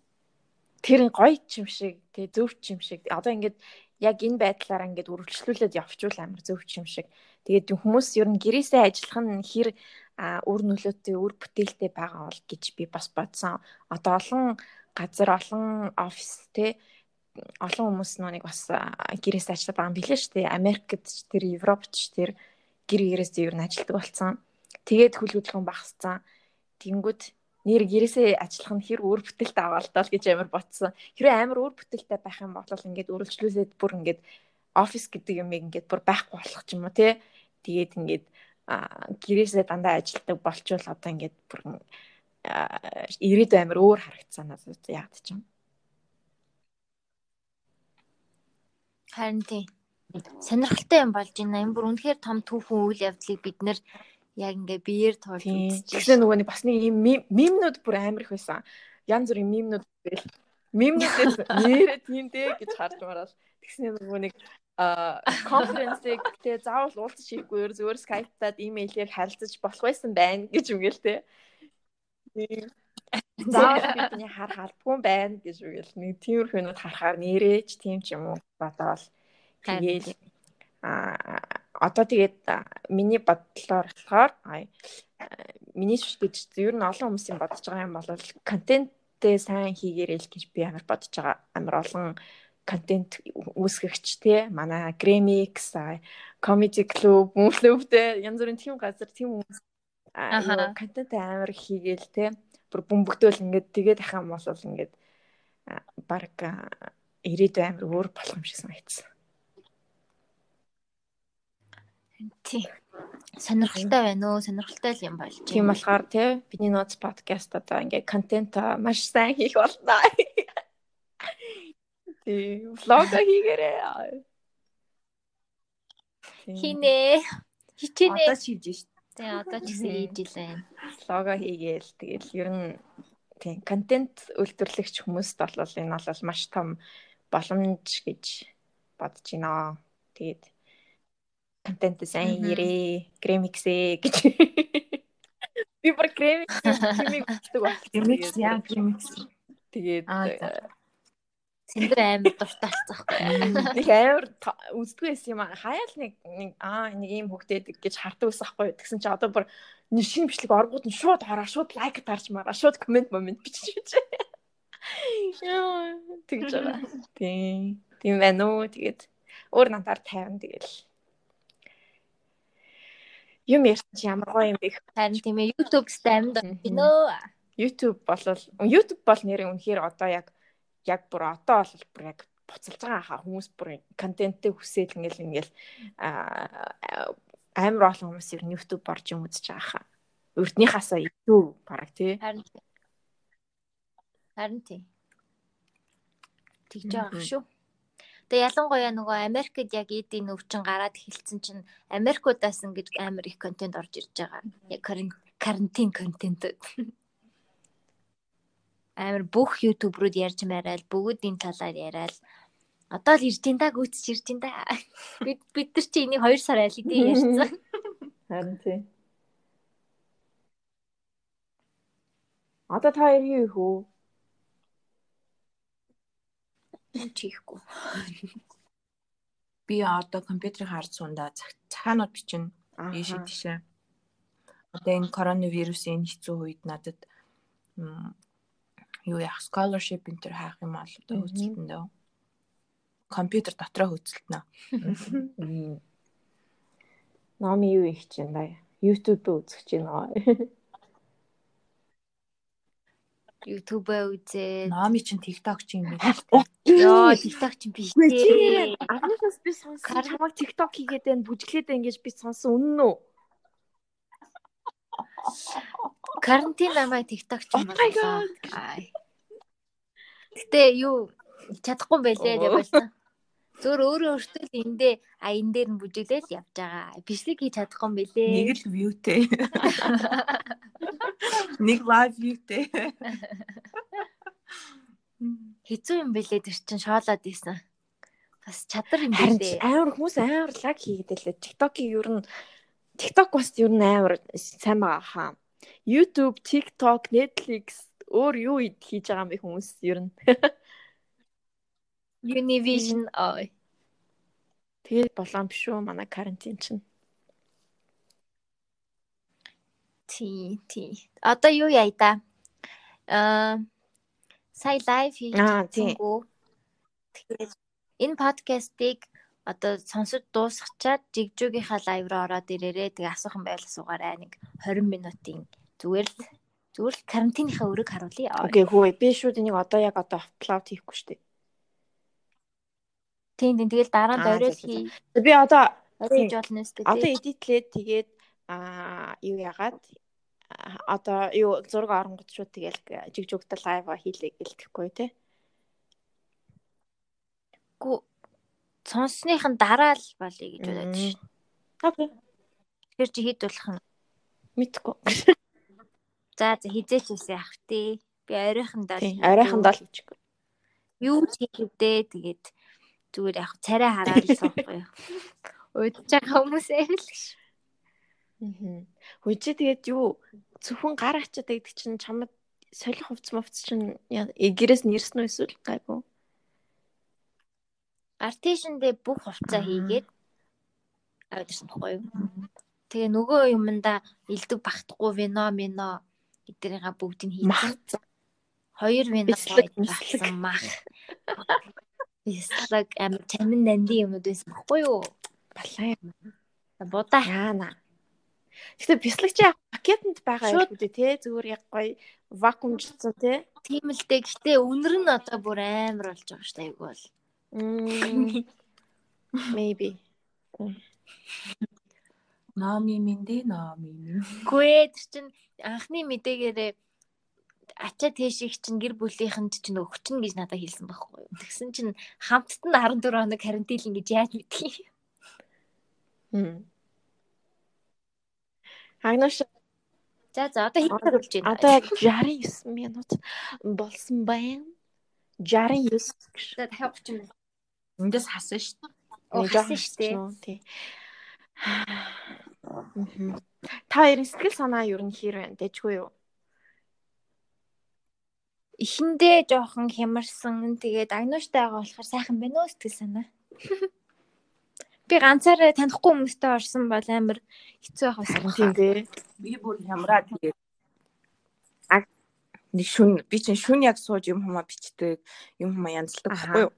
тэр гоё юм шиг тэгээ зөв юм шиг одоо ингээд яг энэ байдлаараа ингээд үргэлжлүүлээд явчвал амар зөв юм шиг. Тэгээд хүмүүс ер нь гэрээсээ ажиллах нь хэр үр нөлөөтэй үр бүтээлтэй байгаа бол гэж би бас бодсон. Одоо олон газар олон офис те олон хүмүүс нүг бас а, гэрээсээ ажиллаж байгаа юм билээ шүү дээ. Америкт ч тэр Европт ч тэр гэр гэрээсээ ер нь ажилладаг болсон. Тэгээд хөдөлгөөн багассан. Тэнгүүд нэр гэрээсээ ажиллах нь хэр өөр бүтээлтэй аваа л даа л гэж амар ботсон. Хэрвээ амар өөр бүтээлтэй байх юм бол ингээд үргэлжлүүлээд бүр ингээд офис гэдэг юм ингээд бүр байхгүй болох ч юм уу те. Тэгээд ингээд гэрээсээ дандаа ажилладаг болчвол одоо ингээд бүр а, ирээдүй амар өөр харагдсан надад яад ч юм. Харин тийм. Сонирхолтой юм болж байна. Энэ бүр үнэхээр том түүхэн үйл явдлыг бид нэр яг ингээ биеэр туулж үзэж Тэгсэн нөгөө нэг бас нэг юм мемнүүд бүр амар их байсан. Янз бүрийн мемнүүд тэгэл мемнүүдээс нэрээ тийм дээ гэж харж мараад тэгсэн нөгөө нэг а конференсыг тэгээ заавал уулзах хийхгүй зүгээр скайптаад имэйлээр харилцаж болох байсан байна гэж үгээл. Тийм. Заавал бидний хар халбгүй байна гэж үгээл нэг тиймэрхүү нүд харахаар нэрэж тийм ч юм уу бодоол тэгээл а одоо тэгээд миний бодлоор болохоор миний шиш гэж ер нь олон хүмүүсийн бодож байгаа юм бол контентээ сайн хийгээрэй л гэж би амар бодож байгаа. Амар олон контент үүсгэгч те манай Gramix, Comedy Club, Moonflow-тэй янз бүрийн тийм газар тийм хүмүүс контент амар хийгээл те бүр бөмбөгдөөл ингээд тэгээд ах юм бол ингээд баг а, ирээдүй амар өөр болох юм шиг санагдсан. Тийм. Сонирхолтой байна уу? Сонирхолтой л юм болж Тийм болохоор тий бидний нууц подкаст одоо ингээ контент маш сайн хийх болно. Тийм влог хийгээрэй. Тийм, Хийнэ. Хичээнэ. Одоо шийдэж шít. Тэгээ одоо ч гэсэн хийж илээ. Влог хийгээл тэгэл ер нь тийм контент үйлдвэрлэгч хүмүүст бол энэ бол маш том боломж гэж бодож байна. Тэгээд контент сайн хийрээ, гремиксээ гэж. Би бүр гремикс үздэг болсон. Remix Тэгээд- яа remix. Тэгээд Аа, э, амар дуртай алцахгүй. нэг амар та- үздэг байсан юм аа. Хаяал нэг аа нэг ийм хөвгтэй гэж хардаг байсан хгүй. Тэгсэн чи одоо бүр нэг шинэ бичлэг оргууд нь шууд хараа, шууд лайк дарж мараа, шууд комент момент бичиж. Яа, тэгж байгаа. Тийм. Тийм байна уу. Тэгээд өөр надаар тайван тэгэл. Юм ярьсан чи ямар гоё юм бэ? Харин тийм ээ YouTube stand Мгм. гинөө. YouTube болол YouTube бол нэр үнэхээр одоо яг яг бүр одоо бол бүр яг буцалж байгаа хаа хүмүүс бүр контенттэй хүсэл ингээл ингээл амар олон хүмүүс ер нь YouTube орж юм үзэж байгаа хаа. Урдныхаасаа илүү бараг тий. Харин. Харин тийм. Тэгж байгаа шүү. Тэгээ ялангуяа нөгөө Америкт яг эдийн өвчин гараад эхэлсэн чинь Америкудаас ингэж амар их контент орж ирж байгаа. Яг каран- карантин контентууд. Амар бүх ютуберүүд ярьж мараал бүгдийн талаар яриад одоо л ирж ин да гүйтж ирж ин да. Бид бид нар чи энийг 2 сар аль хэдийн ярьсан. Харин тий. Одоо та хоёр юу их үү? Чихгүй. Би одоо компьютерийг харж сундаа цахаанууд бичнэ. Ийшээ тийшээ. Одоо энэ коронавирусын энэ хэцүү үед надад юу яах scholarship энэ төр хаах юм бол одоо Мгм. хөдөлтөн дөө. Компьютер дотроо хөдөлтөнө. Мм. Номи юу их чинь да. YouTube үзэх чинь аа. YouTube-аа үзээд Номи чин TikTok чи юм байна. ёо TikTok ч биш чи дээ. анхнаасаа би сонсон чамаг TikTok хийгээд байна бүжиглээд байна гэж би сонсон үнэн үү? Карантин намайг TikTok ч юм Oh. Ай. Гэтэ юу чадахгүй байлээ гэж болсон. Зүгээр өөрөө өөртөө л эндээ а энэ дээр нь бүжиглээд явж байгаа. Бичлэг хийж чадахгүй юм байлээ. Нэг л viewтэй. Нэг live viewтэй. хэцүү юм бэлээ тэр чин шоолоод исэн. Бас чадар юм бэлээ. амар хүмүүс амар лаг хийгээд лээ. TikTok-ийг ер нь TikTok бас ер нь амар сайн байгаа хаа. YouTube, TikTok, Netflix өөр юу хийж байгаа юм бэ хүмүүс ер нь. Univision ой. Тэгээд болон биш үү манай карантин чинь. Тий, тий. Одоо юу яа да? Аа сая лайв хийж Аа, тий. чадсангүй. Тэгэхээр энэ подкастыг одоо сонсож дуусгачаад жигжүүгийнхаа лайв руу ороод ирээрээ тэгээ асуух юм байл асуугаарай нэг 20 минутын зүгээр л зүгээр л карантиныхаа өрөг харуулъя. Окей, хөөе. Би шүүд энийг одоо яг одоо апплод хийхгүй шүү дээ. Тийм тийм тэгэл дараа нь за. хий. Би одоо хийж болно өстэй. одоо эдитлээд тэгээд аа юу яагаад аа, одоо юу зураг оронгот шууд тэгэл жигжүүгтэл лайв хийлээ гэлтэхгүй те. Гү сонссных нь дараа л болъё гэж бодож Мм. шин. Окей. Тэгэхээр чи хэд болох нь? Мэдгүй. За за хизээч үс яах вэ? Би оройхондоо л Тийм, хийдэг. оройхондоо л хийчихгүй. юу ч хийхдээ тэгээд зүгээр яг царай хараад л суухгүй. Удаж байгаа хүмүүс байл гэж. Аа. Хөөе чи тэгээд юу зөвхөн гар ачаад байдаг чинь чамд солих хувц мовц чинь гэрээс нэрсэн үү эсвэл гайгүй. Артишндээ бүх хувцаа Аа. хийгээд авдсан байхгүй юу. Тэгээ нөгөө юмдаа илдэг багтахгүй вино мино эдгээрийн бүгдийг хийсэн. Хоёр вино багтсан мах. Бислэг амир чамин нанди юмуд байсан баггүй юу. Балаа юм. Будаа. Яана. Гэтэ бислэг чи яг пакетанд байгаа юм үү те зүгээр яг гоё вакуумжсан те. Тийм л дээ. Гэтэ үнэр нь одоо бүр амар болж байгаа шүү дээ айгүй бол. Maybe. Номи минь номи минь. Гүй тэр чин анхны мэдээгээрээ ачаа тэших чин гэр бүлийнхэнд чин өгчнө гэж надад хэлсэн байхгүй юу. Тэгсэн чин хамтд нь 14 хоног карантин гэж яаж мэдхий. Мм. Агнаш За за одоо хэд тагуулж байна? одоо яг 69 минут болсон байна. 69 гэж. за дахиад 30 минут. Эндээс хасан шүү дээ. Оо хасан Тий. Мгм. Та ярин сэтгэл санаа юу н хэр байна? Дэжгүй юу? Эхэндээ жоохон хямарсан. Тэгээд агнууштай байгаа болохоор сайхан байна уу сэтгэл санаа. Би ганцаараа танихгүй хүмүүстэй орсон бол амар хэцүү байх байсан. Тийм дээ. Би бүр хямраа тэгээд нэг шүн би чинь шүн яг сууж юм хумаа бичдэг юм хумаа янзлдаг байхгүй юу.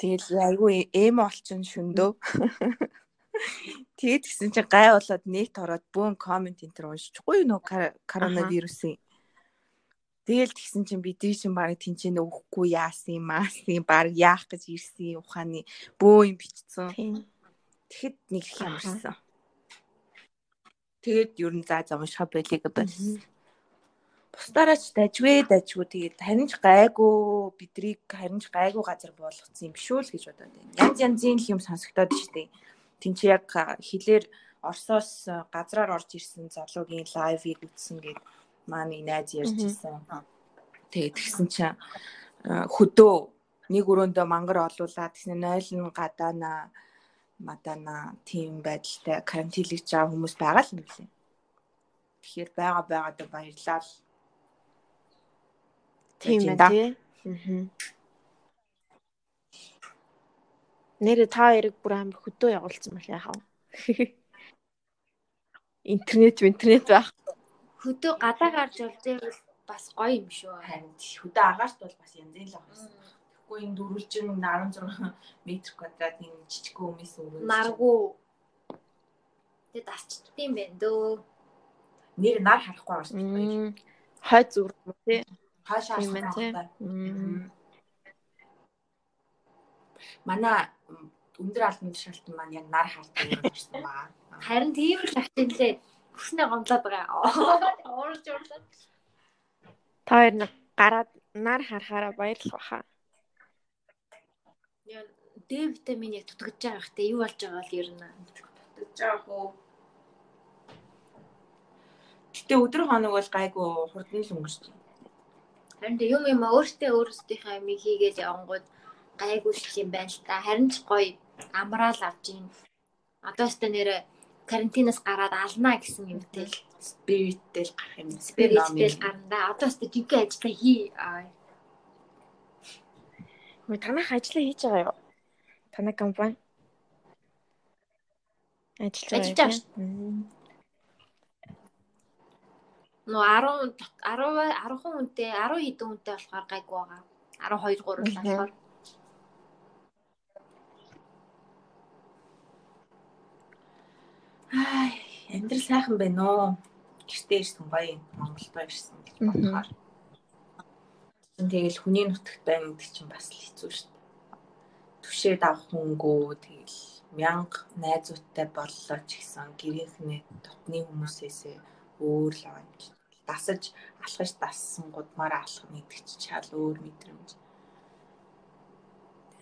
Тэгэл айгүй эм олчин шөндөө. Тэгээд гисэн чинь гай болоод нэт ороод бөөн комент энэ төр уншчихгүй юу нөө коронавирусын. Тэгэл тэгсэн чинь бидний чинь баг тэнцэнэ өгөхгүй яасан юм аасын баг яах гэж ирсэн ухааны бөө юм бичсэн. Тэгэхэд нэг их ямарсан. Тэгээд ер нь заа зам уншихаа байлиг байсан. Бусдаараа ч дажгүй дажгүй тэгээд харин ч гайгүй бидрийг харин ч гайгүй газар болгоцсон юм биш үү л гэж бодоод байна. Янз янзын юм сонсогдоод штеп. Тин чи яг хилээр Оросоос газраар орж ирсэн залуугийн лайвыг үзсэн гэд мааны найз ярьж ирсэн. Тэгээд тэгсэн чинь хөдөө нэг өрөөндөө мангар олуулаад тэгсэн нойлн гадаана мадана тийм байдалтай карантинлэгж байгаа хүмүүс байгаа л юм лээ. Тэгэхээр байгаа байгаадаа баярлалаа. Тийм байна тий. Аа. Нэрээ та яриг бүр амар хөдөө явуулсан мэл яхав. Интернет интернет байх. Хөдөө гадаа гарч явж байвал бас гоё юм шүү. Харин хөдөө агаарт бол бас янз бүр л байгаа. Тэгэхгүй энэ дөрвөлжин 16 м квадрат энэ жижиг өмс өрөө. Наргу. Тэд асчдсан юм байна дөө. нэр нар харахгүй. Хойд зүрх юм тий. Тийм байна тий. авсан. Манай өндөр албан тушаалтан маань яг нар хартсан байсан баа. Харин тийм л ахтэлээ. Хүснээ гомдлоод байгаа. Уурж уурлаад. Та хоёр нэг гараад нар харахаараа баярлах баха. Яа, Д витамин яг дутагдж байгаа ихтэй юу болж байгаа л ер нь. Дутж байгаа хөө. Гэтэ өдөр хоног бол гайгүй хурдан л өнгөрч байна. Харин юм юм өөртөө өөрсдийнхээ амийг хийгээл явангууд гайгүй л юм байна л та. Харин ч гоё амраал авч ийн. Одоо өстө нэрэ карантинаас гараад алнаа гэсэн юмтэй л Спириттэй л гарах юм. спириттэй л гарна. Одоо өстө жинхэнэ ажиллаа хий. Хөөе танах ажлаа хийж байгаа юу? Танай компани ажиллаж байгаа. Нөө 10 10 10 хүнтэй 10 хэдэн хүнтэй болохоор гайгүй байгаа. 12 3 л болохоор. Ай, амьдрал сайхан байна уу? Гэртээ ирсэн гоё Монголдо ирсэн гэж бодохоор. Тэгэл хүний нутагт байна гэдэг чинь бас л хэцүү шүү дээ. Түшээд авах хөнгөө тэгэл мянга найзуудтай боллоо ч гэсэн гэрийнхний дотны хүмүүсээсээ өөр л чи. Дасаж алхаж дассан гудмаараа алхах гэдэг чи чал өөр мэдрэмж.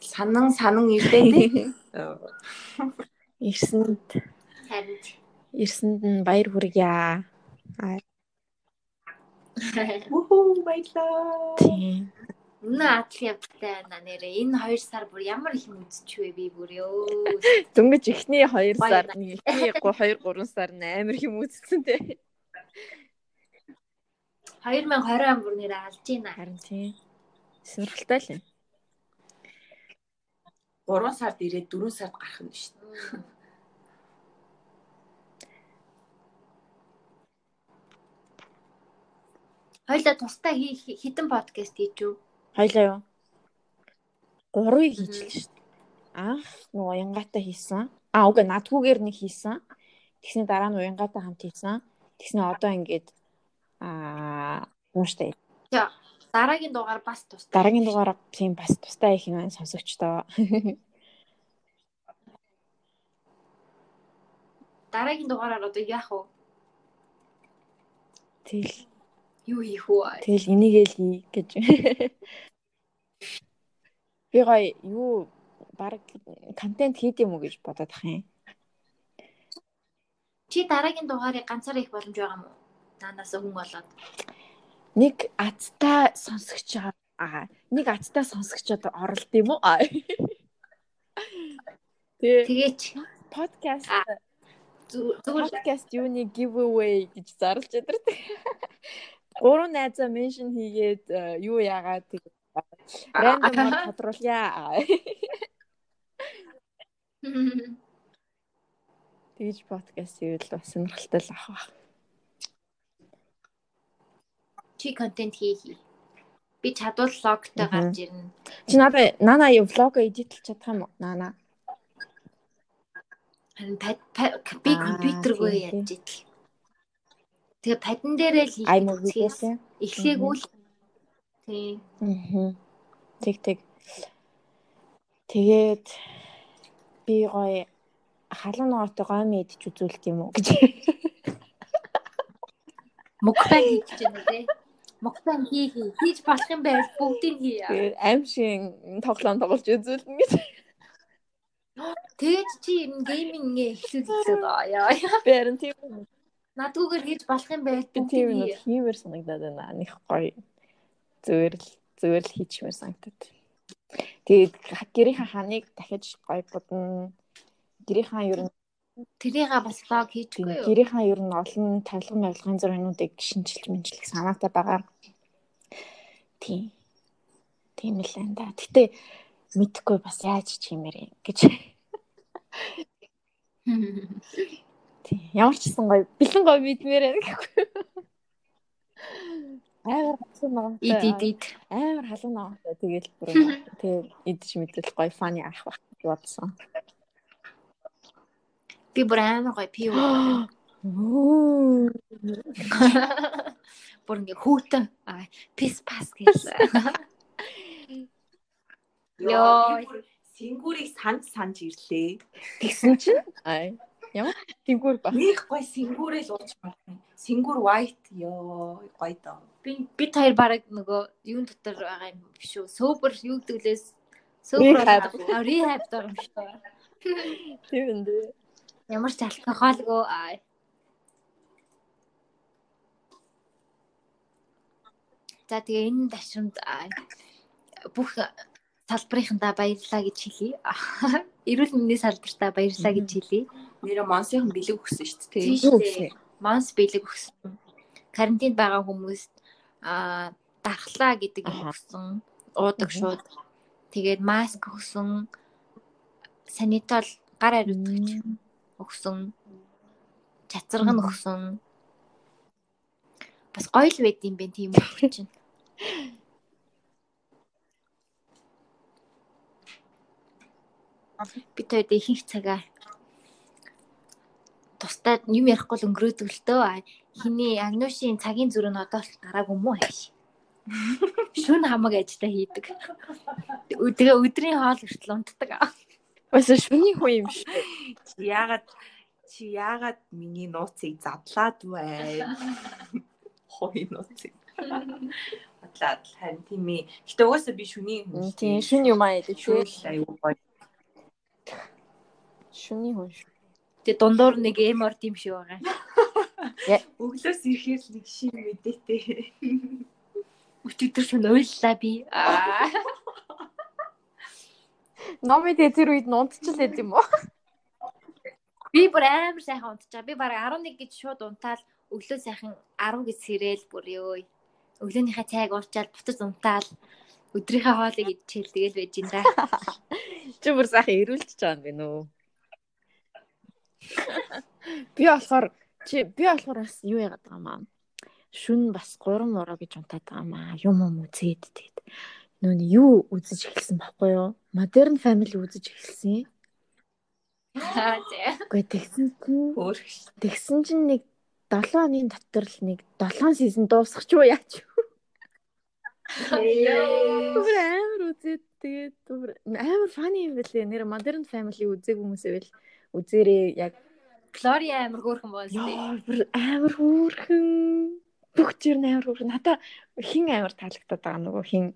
Санан санан ирдээ тий. Ирсэнд Харин ирсэнд нь баяр хүргье. Аа Вуху баярлаа. тийм. Үнэ адал явдалтай байна нэрээ. Энэ 2 сар бүр ямар их үзчихвэ би бүр ёо. Дөнгөж эхний 2 Баяр сар нэг эхний 2 3 сар амар хэм үзсэн те. 2020 он бүр нэрээ алж ийна. Харин тийм. Сонирхолтой л юм. 3 сард ирээд 4 сард гарах нь шүү дээ. Хоёлаа тусдаа хий хідэн подкаст үү? Хоёлаа юу? Гурыг хийчихлээ шүү дээ. Анх нөгөө уянгаатай хийсэн. Аа үгүй надгүйгээр нэг хийсэн. Тэгсний дараа нь уянгаатай хамт хийсэн. Тэгснээ одоо ингээд аа ууштай. За дараагийн дугаар бас тусдаа. Дараагийн дугаар тийм бас тустай их юм сонсогчдоо. дараагийн дугаараар одоо яах вэ? Тэгэл Юу хийх вэ? тэгэл энийгээ л хий гэж. Би гоё юу баг контент хийд юм уу гэж бодоод ах юм. Чи дараагийн дугаарыг ганцаараа хийх боломж байгаа мó? Наанаас хүн болоод. Нэг азтай сонсогч аа нэг азтай сонсогчод оролд юм уу? Тэгээч подкаст зү- зүгээр подкаст юуны giveaway гэж зарлж өдөртэй. Гурван найзаа меншн хийгээд э, юу яагаад тэг рандомор тодруулъя. Тэгж подкаст хийвэл бас сонирхолтой л ах баг. чи контент хийхий. Би чадвал логтой Мгм. гарч ирнэ. Чи надаа нана юу влог эдитлж чадах юм уу? Нана. Харин би компьютергүй тийм, яаж идэл. Тэгээ падан дээрээ л Ай хийх муу үзхээс видеос. эхлээгүй л. Тийм. Аа. Тэг тэг. Тэгээд би гоё халуун ногоотой гомь идэж үзүүлт юм уу гэж. Мукбан хийж байна тий. Мукбан хий хий. Хийж болох юм байвал бүгдийг хий. Тэгээд аимшиг тоглоом тоглож үзүүлнэ гэж. Тэгэж чи ер нь гейминг эхлүүлээд байгаа яа. Би харин тийм Надгүйгээр хийж болох юм бүгдийг тийм нэг хиймэр санагдаад байна. Них гоё. Зүгээр л зүгээр л хийчмээр санагдаад. Тэгээд гэрийнхаа ханыг дахиж гоё будна. Гэрийнхаа ер нь Тэрийгээ бас лог хийчихгүй юу? гэрийнхаа ер нь олон тавилга мавилгын зургуудыг шинжилж мэнжилэх санаатай байгаа. Тийм. Тийм л энэ да. Гэтэ мэдхгүй бас яаж чимээр юм гэж. Тийм. Ямар ч гэсэн гоё бэлэн гоё мэдмээр байна гэхгүй. Амар халуун ногоотой. Ид ид ид. Амар халуун ногоотой. Тэгэл бүр тэгээд идэж мэдэл гоё фаны ах байх гэж бодсон. Би бүр амар гоё пив. Оо. Бүр ингээ хүүтэн аа пис пас гэсэн. Йоо. Сингүүрийг санд санж ирлээ. Тэгсэн чинь аа ямар тэнгүүр ба. Них гой сингүүрээ л ууж байна. Сингүүр white ёо гоё доо. Би бид хоёр бараг нөгөө юун дотор байгаа юм биш үү? Сөөбөр юу гэдэг лээс сөөбөр Rehab. даа юм шиг. Тийм энэ. Ямар ч алкоголгүй аа. За тэгээ энэ ташрамд бүх салбарынхандаа баярлалаа гэж хэлье. Эрүүл мэндийн салбартаа баярлалаа гэж хэлье. Нэрээ Монсын бэлэг өгсөн шүү дээ. Тийм шүү дээ. Манс бэлэг өгсөн. Карантинд байгаа хүмүүст аа дархлаа гэдэг юм өгсөн. Уудаг шууд. Тэгээд маск өгсөн. Санитол гар ариутгч өгсөн. Чацарган Мгм. өгсөн. Бас гоё л байд юм бэ тийм өгч чинь. Бид хоёр ихэнх цагаа тусдаа юм ярихгүй л өнгөрөөдөг л дөө. Хиний агнушийн цагийн зүрх нь одоо л гараагүй мó хайш. Шүн хамаг ажлаа хийдэг. Тэгээ өдрийн хоол хүртэл унтдаг. Бас шүний хүн юм шиг. Чи яагаад чи яагаад миний нууцыг задлаад вэ? Хой нууцыг. Бодлаад харин тийм ээ. Гэтэ угаасаа би шүний хүн. Тийм шүн юм аа гэдэг шүү. Аюу гоё. Шүний хүн шүү. Тэгээ дундуур нэг эмор тийм шиг байгаа. Өглөөс ирэхээр л нэг шин мэдээтэй. Өчигдөр шүн уйллаа би. Аа. Номид тэр үед нунтчлаа юм уу? Би бүр амар сайхан унтчаа. Би бараг 11 гэж шууд унтаал өглөө сайхан 10 гэж сэрээл бүр ёо. Өглөөнийхөө цайг уучаал бутаж унтаал өдрийнхөө хоолыг идчихэл тэгэл байж ин да. Чи бүр сайхан байгаа юм бэ нөө. Би болохоор чи би болохоор бас юу яагаад байгаа юм аа. Шүн бас 3 мураа гэж унтаад байгаа юм аа. Юм юм үзээд тэгээд нүүн юу үзэж эхэлсэн баггүй юу? Modern Family үзэж эхэлсэн. Аа зэ. Гэхдээ тэгсэн чинь тэгсэн чинь нэг 7 оны дотор л нэг 7 сизон дуусах ч юу Бүр амар үзээд тэгээд бүр амар фаны юм бэлээ. Нэр Modern Family үзег хүмүүсээ бэл үзээрээ яг Флори амар хөөрхөн болсон. Бүр амар хөөрхөн бүх нь амар хөөрхөн. Надаа хин амар таалагдаад байгаа нөгөө хин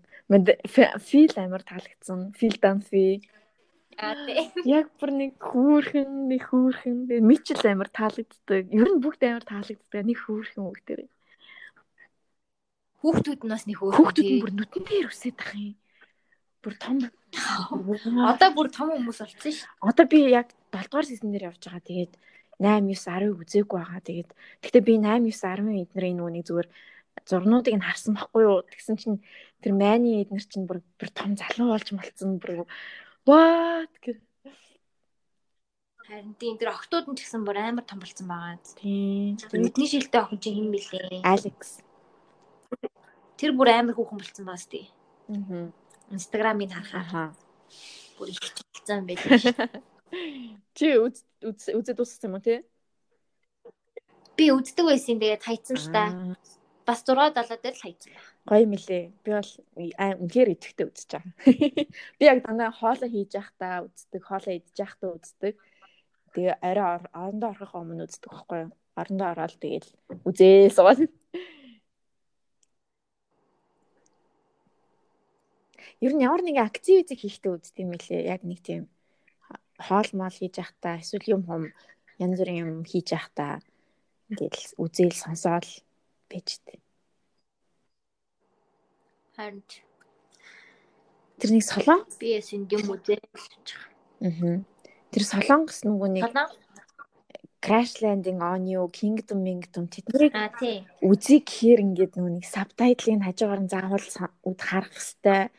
фил амар таалагдсан. Фил данфи. Яг бүр нэг хөөрхөн, нэг хөөрхөн. Мичл амар таалагддаг. Ер нь бүгд амар таалагддаг. Нэг хөөрхөн үг дээр. Хүүхдүүд нь бас нэг хөөрхөн. Хүүхдүүд нь бүр нүдэн дээр үсээд ах юм. Бүр том. Одоо бүр том хүмүүс болсон ш. Одоо би яг 7 дугаар сизон дээр явж байгаа. Тэгээд 8 9 10 үзээгүй байгаа. Тэгээд гэхдээ би 8 9 10 эднэрийн нөгөө нэг зүгээр зурнуудыг нь харсан байхгүй юу. Тэгсэн чинь тэр майны эднэр чинь бүр бүр том залуу болж малцсан бүр what гэх. Харин тийм тэр охтууд нь ч гэсэн бүр амар том болсон байгаа. Тийм. Нүдний шилтэй охин чинь хэн бэлээ? Алекс. Тэр бүр амар хүүхэн болсон баас тий. Аа. Харахаар Аха. бүр их чилцсан байлаа. Чи үз үз- үзээд дууссан юм уу те? Би үздэг байсан тэгээд хайцсан ш та. Бас 6 70 дээр л хайцсан. Гоё мөлий. Би бол аа үнэхээр идэвхтэй үзэж байгаа. Би яг дандаа хоолоо хийж явахдаа үздэг, хоолоо идэж явахдаа үздэг. Тэгээ арай ор- орондоо орохын өмнө үздэг байхгүй юу? Орондоо ороод тэгэл үзээ суул. Ер нь ямар нэгэн активити хийхдээ үздэг юм лээ. Яг нэг тийм хоол мал хийж явахдаа эсвэл юм хум янз бүрийн юм хийж явахдаа ингээл үзээл сонсоол байж тээ. Харин Тэр нэг солон би эсэнд юм үзээ. Аа. Тэр солонгос нөгөө нэг. Crash Landing on You, Kingdom Kingdom тэднийг үзье гэхээр ингээд нөгөө нэг сабтайтлыг хажуугаар нь заавал үд харах хэвээр.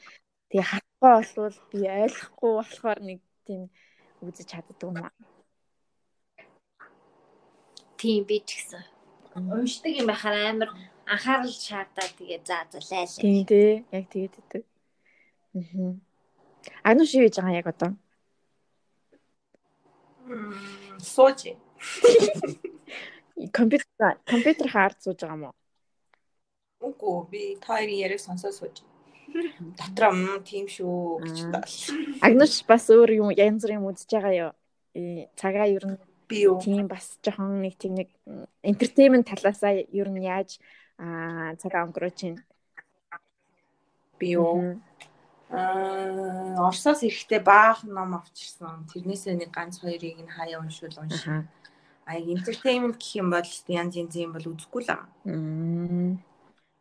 Тэгээ харахгүй болвол би ойлгохгүй болохоор нэг тийм үзэж чаддаг юм аа. Тийм би ч гэсэн. Уншдаг юм байхаар амар анхаарал шаардаад тэгээ заа заа лайлаа. Тийм дээ. Яг тэгээд идэг. Аа. Ану шивэж байгаа яг одоо. Сууж. компьютер компьютер хаард сууж байгаа мó. Үгүй би та хоёрын яриаг сонсоод сууж. Дотроо м тийм шүү гэж таал. Агнаш бас өөр юм янз бүрийн юм үзэж байгаа юу? Э, Цагаа ер нь Би юу? тийм бас жоохон нэг тийм нэг entertainment талаасаа ер нь яаж аа цагаа өнгөрөөж чинь. Би юу? Аа, Оросоос эрэхтэй баахан ном авчирсан. Тэрнээсээ нэг ганц хоёрыг нь хаяа уншвал унш. Аха. А entertainment гэх юм бол янз янз юм бол үзэхгүй л аа.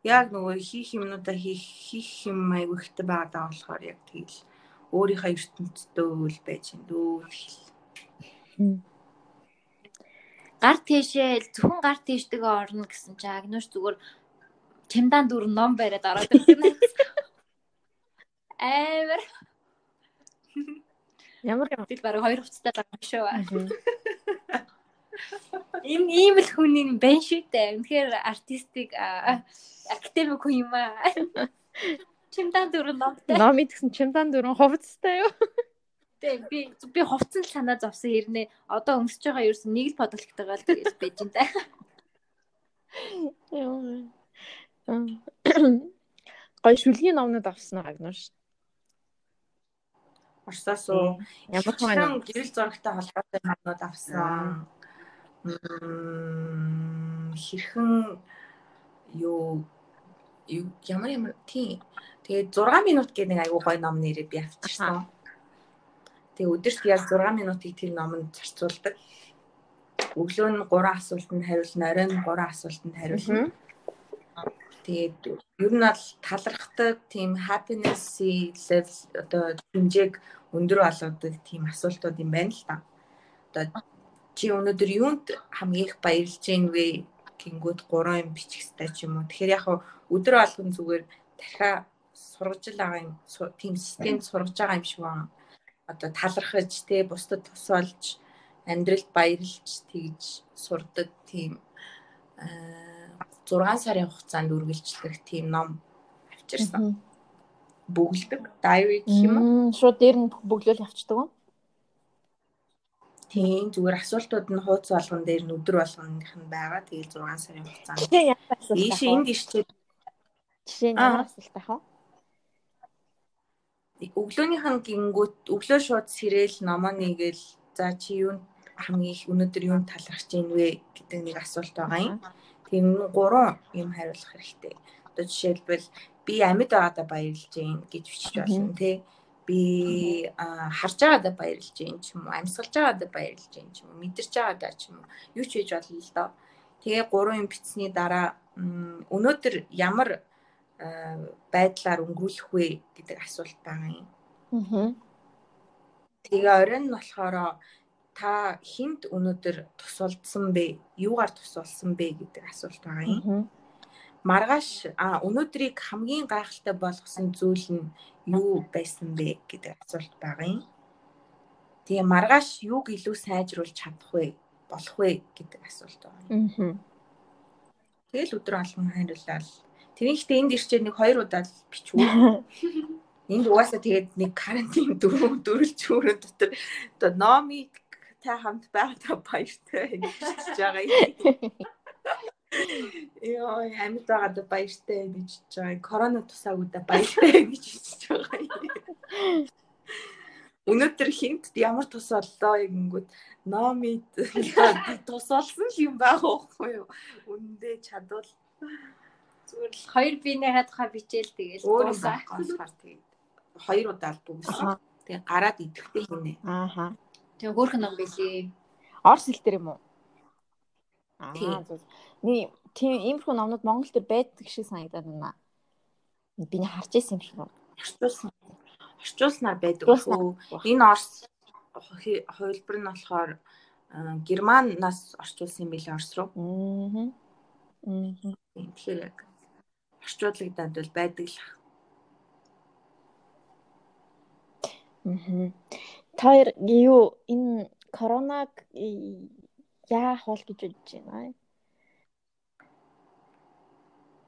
Яг нөгөө хийх юмнуудаа хийх хийх юм айгүй ихтэй байгаа болохоор яг тэгэл өөрийнхөө ертөнцтэй үйл байж энэ дөө. Гар тийшээ зөвхөн гар тийштэйгээ орно гэсэн чи агнууш зүгээр чемдан дүр ном бариад ороод ирсэн. Амар Ямар юм. бид бараг хоёр хувцастай байгаа шүү. Им ийм л хүний бэн шүү дээ. Үнэхээр артистик академик хүн юм аа. Чимдан дүр номтой. Ном идсэн чимдан дөрөн хувцастай юу? Тэ би би хувцсан л санаа зовсон хэрнээ одоо өмсөж байгаа ерөөс нэг л бодлоготойгоо л байж энэ. Гой шүлгийн номнууд авсан уу агнууш? Оросоос уу? Ямар хүн гэрэл зурагтай холбоотой юмнууд авсан. Хэрхэн юу юу ямар ямар тийм. Тэгээд 6 минут гэдэг нэг айгүй гоё ном нэрээ би авчирсан. Тэгээ өдөрт яг 6 минутыг тэр номонд зарцуулдаг. Өглөө нь 3 асуултанд хариулна, оройн нь 3 асуултанд хариулна. Тэгээд ер нь бол талархдаг тийм happiness level одоо хэмжээг өндөр болгодог тийм асуултууд юм байна л та. Одоо чи өнөөдөр юунд хамгийн их баярлж гин вэ гингүүд гурван юм бичих хэрэгтэй ч юм уу. Тэгэхээр яг өдөр болгон зүгээр дахиад сургаж байгаа юм тийм системд сургаж байгаа юм шиг байна. Одоо талархаж те бусдад тус болж амьдралд баярлж тэгж сурдаг тийм аа 6 сарын хугацаанд үргэлжлэх тийм ном авчирсан. Бүгэлдэг diary гэх юм уу? Шууд дээр нь бөглөөл явчихдаг уу? Тийм зүгээр асуултууд нь хууц болгон дээр нь өдөр болгоных нь байгаа. Тэгээд 6 сарын хугацаанд. Ийш энд ишчээ Жишээ нь ямар асуулт авах вэ? өглөөнийх нь гингүүт өглөө шууд сэрэл номоо нэгэл за чи юунд хамгийн их өнөөдөр юунд талархаж байна вэ гэдэг нэг асуулт байгаа юм. Тийм гурван юм хариулах хэрэгтэй. Одоо жишээлбэл би амьд байгаадаа баярлж байна гэж бичиж болно тий. Би харж байгаадаа баярлж байна ч юм уу, амьсгалж байгаадаа баярлж байна ч юм уу, мэдэрч байгаадаа ч юм уу, юу ч хийж болно л доо. Тэгээ гурван юм бичсний дараа өнөөдөр ямар аа, байдлаар өнгөрүүлэх вэ гэдэг асуулт байгаа юм. Аа. Тэгээ оройн нь болохоор та хинт өнөөдөр тусалдсан бэ? Юугаар тусалсан бэ гэдэг асуулт байгаа юм. Аа. Маргааш а өнөөдрийг хамгийн гайхалтай болгосон зүйл нь юу байсан бэ гэдэг асуулт байгаа юм. Тэгээ маргааш юуг илүү сайжруулж чадах вэ? болох вэ гэдэг асуулт байгаа юм. Аа. Тэгэл өдөр алган хариулаад тэрийн ихтэй энд ирчээд нэг хоёр удаа л бичвүү. Энд угаасаа тэгээд нэг карантин дөрөв дөрөлж өрөө дотор одоо номи та хамт байгаадаа баяртай гэж хэлж байгаа юм. Йоо амьд байгаадаа баяртай гэж хэлж байгаа. Корона тусаагуудаа баяртай гэж хэлж байгаа. юм. Өнөөдөр хинт ямар тус боллоо гингүүд номи тус болсон юм байгаа байхгүй юу? Үндэ чадвал Зүгээр л хоёр биенийхээ тухай бичээл дуусаа. болохоор тэгээд хоёр удаа л дүгсэн. Тэгээд гараад идэвхтэй хийнэ. Аа. Тэгээ хөөрхөн ном билий. Орс хэл дээр юм уу? Аа. Тийм. Нэг иймэрхүү номнууд Монгол төр байдаг шиг санагдаад байна. Биний харж ирсэн юм шиг байна. орчуулсан. Орчуулснаар байдаг хөө. Энэ Орс хувилбар нь болохоор а, Германаас орчуулсан юм билээ Орс руу. Аа. Тэгэхээр яг орчуулагдаад бол байдаг л. ах. Аа. Тэр юу энэ коронаг и- яах бол гэж бодож байна.